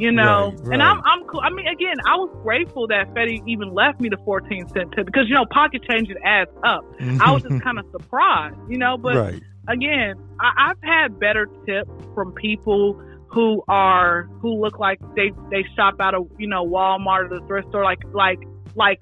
you know. Right, right. And I'm I'm cool. I mean, again, I was grateful that Fetty even left me the 14 cent tip because you know pocket change it adds up. I was just kind of surprised, you know. But right. again, I, have had better tips from people who are who look like they they shop out of you know Walmart or the thrift store, like like like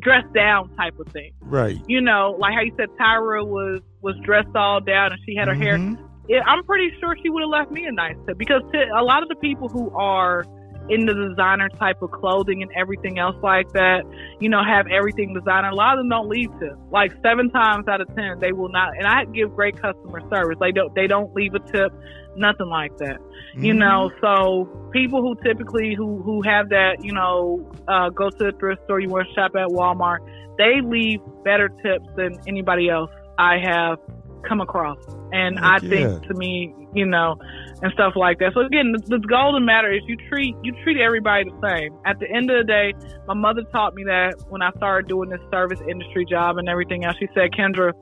dressed down type of thing. Right. You know, like how you said Tyra was was dressed all down and she had her mm-hmm. hair it, I'm pretty sure she would have left me a nice tip because to, a lot of the people who are in the designer type of clothing and everything else like that, you know, have everything designer. A lot of them don't leave tips. Like seven times out of ten, they will not. And I give great customer service. They don't. They don't leave a tip. Nothing like that. Mm-hmm. You know. So people who typically who who have that, you know, uh, go to the thrift store. You want to shop at Walmart. They leave better tips than anybody else I have come across. And Heck I yeah. think to me, you know, and stuff like that. So again, the, the golden matter is you treat you treat everybody the same. At the end of the day, my mother taught me that when I started doing this service industry job and everything else. She said, Kyndra,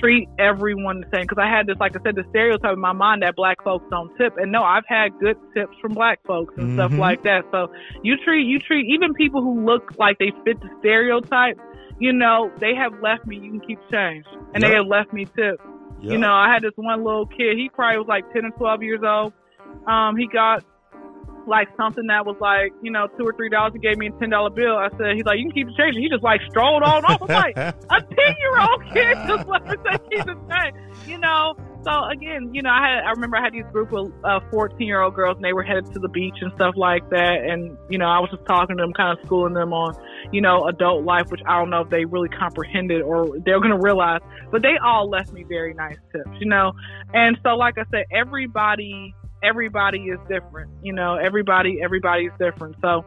treat everyone the same. Because I had this, like I said, the stereotype in my mind that black folks don't tip. And no, I've had good tips from black folks and mm-hmm. stuff like that. So you treat you treat even people who look like they fit the stereotype. You know, they have left me. You can keep change, and yep. they have left me tip. Yep. You know, I had this one little kid. He probably was like ten or twelve years old. Um, he got like something that was like, you know, two or three dollars. He gave me a ten dollar bill. I said, he's like, you can keep the change. He just like strolled on off. I'm like, a ten year old kid just let me say keep the change. You know. So again, you know, I had I remember I had these group of uh, fourteen year old girls, and they were headed to the beach and stuff like that. And you know, I was just talking to them, kind of schooling them on, you know, adult life, which I don't know if they really comprehended or they're going to realize. But they all left me very nice tips, you know. And so, like I said, everybody everybody is different. You know, everybody everybody is different. So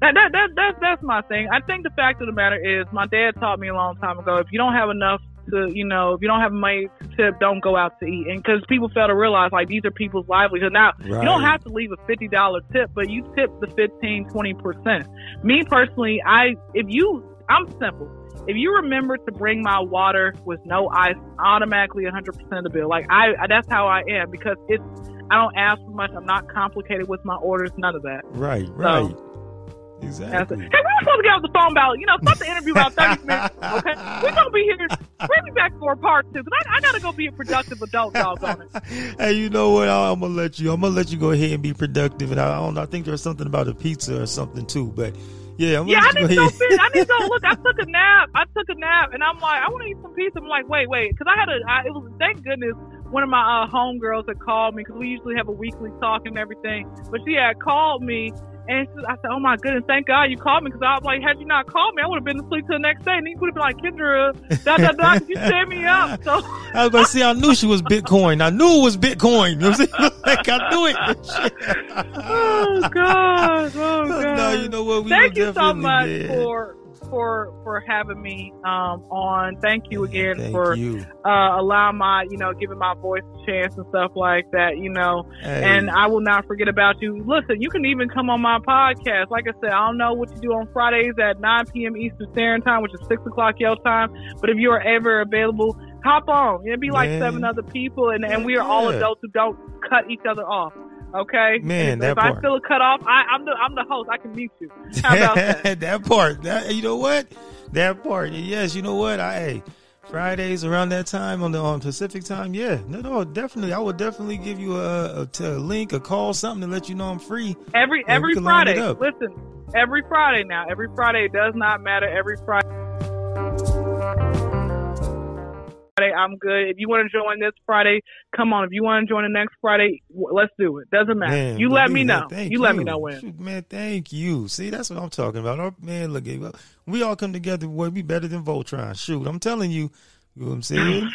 that, that that that's that's my thing. I think the fact of the matter is, my dad taught me a long time ago: if you don't have enough to, you know, if you don't have money to tip, don't go out to eat. And because people fail to realize, like, these are people's livelihoods. Now, right. you don't have to leave a fifty dollar tip, but you tip the 15 20 percent. Me personally, I if you, I'm simple. If you remember to bring my water with no ice, automatically 100% of the bill. Like I, that's how I am because it's I don't ask for much. I'm not complicated with my orders. None of that. Right, right. So, Exactly. Hey, we were supposed to get off the phone about, you know, start the interview about 30 minutes. Okay. We're going to be here. Bring me back for a part two because I, I got to go be a productive adult, it. hey, you know what? I, am going to let you, I'm going to let you go ahead and be productive. And I, I don't know, I think there's something about a pizza or something too, but yeah, I'm yeah, I need finish. I need to go look. I took a nap. I took a nap, and I'm like, I want to eat some pizza. I'm like, wait, wait, because I had a. I, it was thank goodness one of my uh, homegirls had called me because we usually have a weekly talk and everything. But she had called me and I said, "Oh my goodness, thank God you called me because I was like, had you not called me, I would have been asleep till the next day, and you would have been like, Kyndra, da da da, you set me up." So I was about to say, I knew she was Bitcoin. I knew it was Bitcoin. You know what I'm saying? like I knew it. oh God, oh God. No, you know what? We thank you so much for for for having me um, on. Thank you again Thank for you. Uh, allowing my you know giving my voice a chance and stuff like that. You know, hey. and I will not forget about you. Listen, you can even come on my podcast. Like I said, I don't know what you do on Fridays at 9 p.m. Eastern Standard Time, which is six o'clock your time. But if you are ever available, hop on. It'd be like Man. seven other people, and and we are yeah. all adults who don't cut each other off. Okay, man. If, if I feel a cut off, I, am the I'm the host. I can mute you. How about that? that part. That you know what? That part. Yes, you know what? I hey, Fridays around that time on the on Pacific time. Yeah, no, no, definitely. I will definitely give you a, a, a link, a call, something to let you know I'm free. Every every Friday. Listen, every Friday now. Every Friday it does not matter. Every Friday. Friday, I'm good. If you want to join this Friday, come on. If you want to join the next Friday, let's do it. Doesn't matter. Man, you let me know. You, you, let me know when. Shoot, man, thank you. See, that's what I'm talking about. Oh, man, look, we all come together. Boy, we better than Voltron. Shoot, I'm telling you, you know what I'm saying?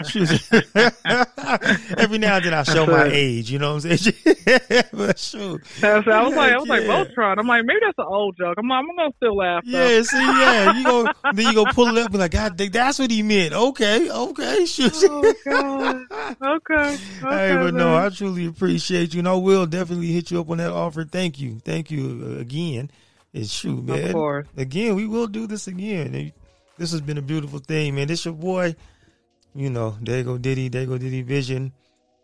Every now and then I show my age, you know what I'm saying? but shoot. I was like, I was like, Voltron. I'm like, maybe that's an old joke. I'm, I'm gonna still laugh. Though. Yeah, see, yeah. You go, then you go pull it up and like, God, that's what he meant. Okay, okay, shoot. Oh God. Okay. okay hey, but man. no, I truly appreciate you, and I will definitely hit you up on that offer. Thank you, thank you uh, again. And shoot, man. Of course. Again, we will do this again. This has been a beautiful thing, man. This your boy you know, there go Diddy, there go Diddy Vision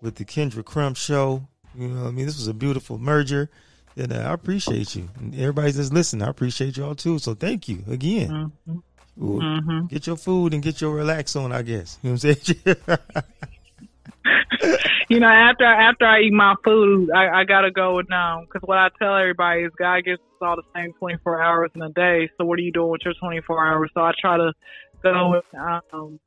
with the Kyndra Crump show. You know, I mean, this was a beautiful merger. And uh, I appreciate you. And everybody that's listening, I appreciate y'all too. So thank you again. Mm-hmm. mm-hmm. Get your food and get your relax on, I guess. You know what I'm saying? you know, after after I eat my food, I, I gotta go now because what I tell everybody is God gives us all the same 24 hours in a day. So what are you doing with your 24 hours? So I try to go and um,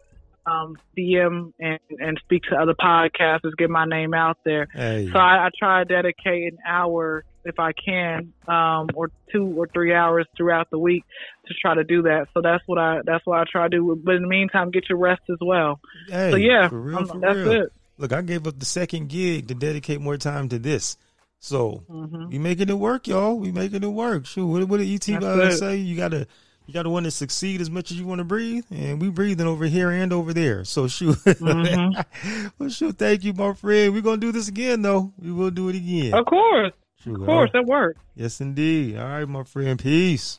um, DM and, and speak to other podcasters, get my name out there. Hey. So I, I try to dedicate an hour if I can, um, or two or three hours throughout the week to try to do that. So that's what I that's what I try to do. But in the meantime, get your rest as well. Hey, so yeah, for real, that's real. it. Look, I gave up the second gig to dedicate more time to this. So mm-hmm. we making it work, y'all. We making it work. Shoot, what, what did ET say? You gotta you got to want to succeed as much as you want to breathe, and we breathing over here and over there. So shoot, mm-hmm. well, shoot. Thank you, my friend. We're gonna do this again, though. We will do it again. Of course, shoot, of course, right. that works. Yes, indeed. All right, my friend. Peace.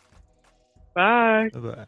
Bye. Bye.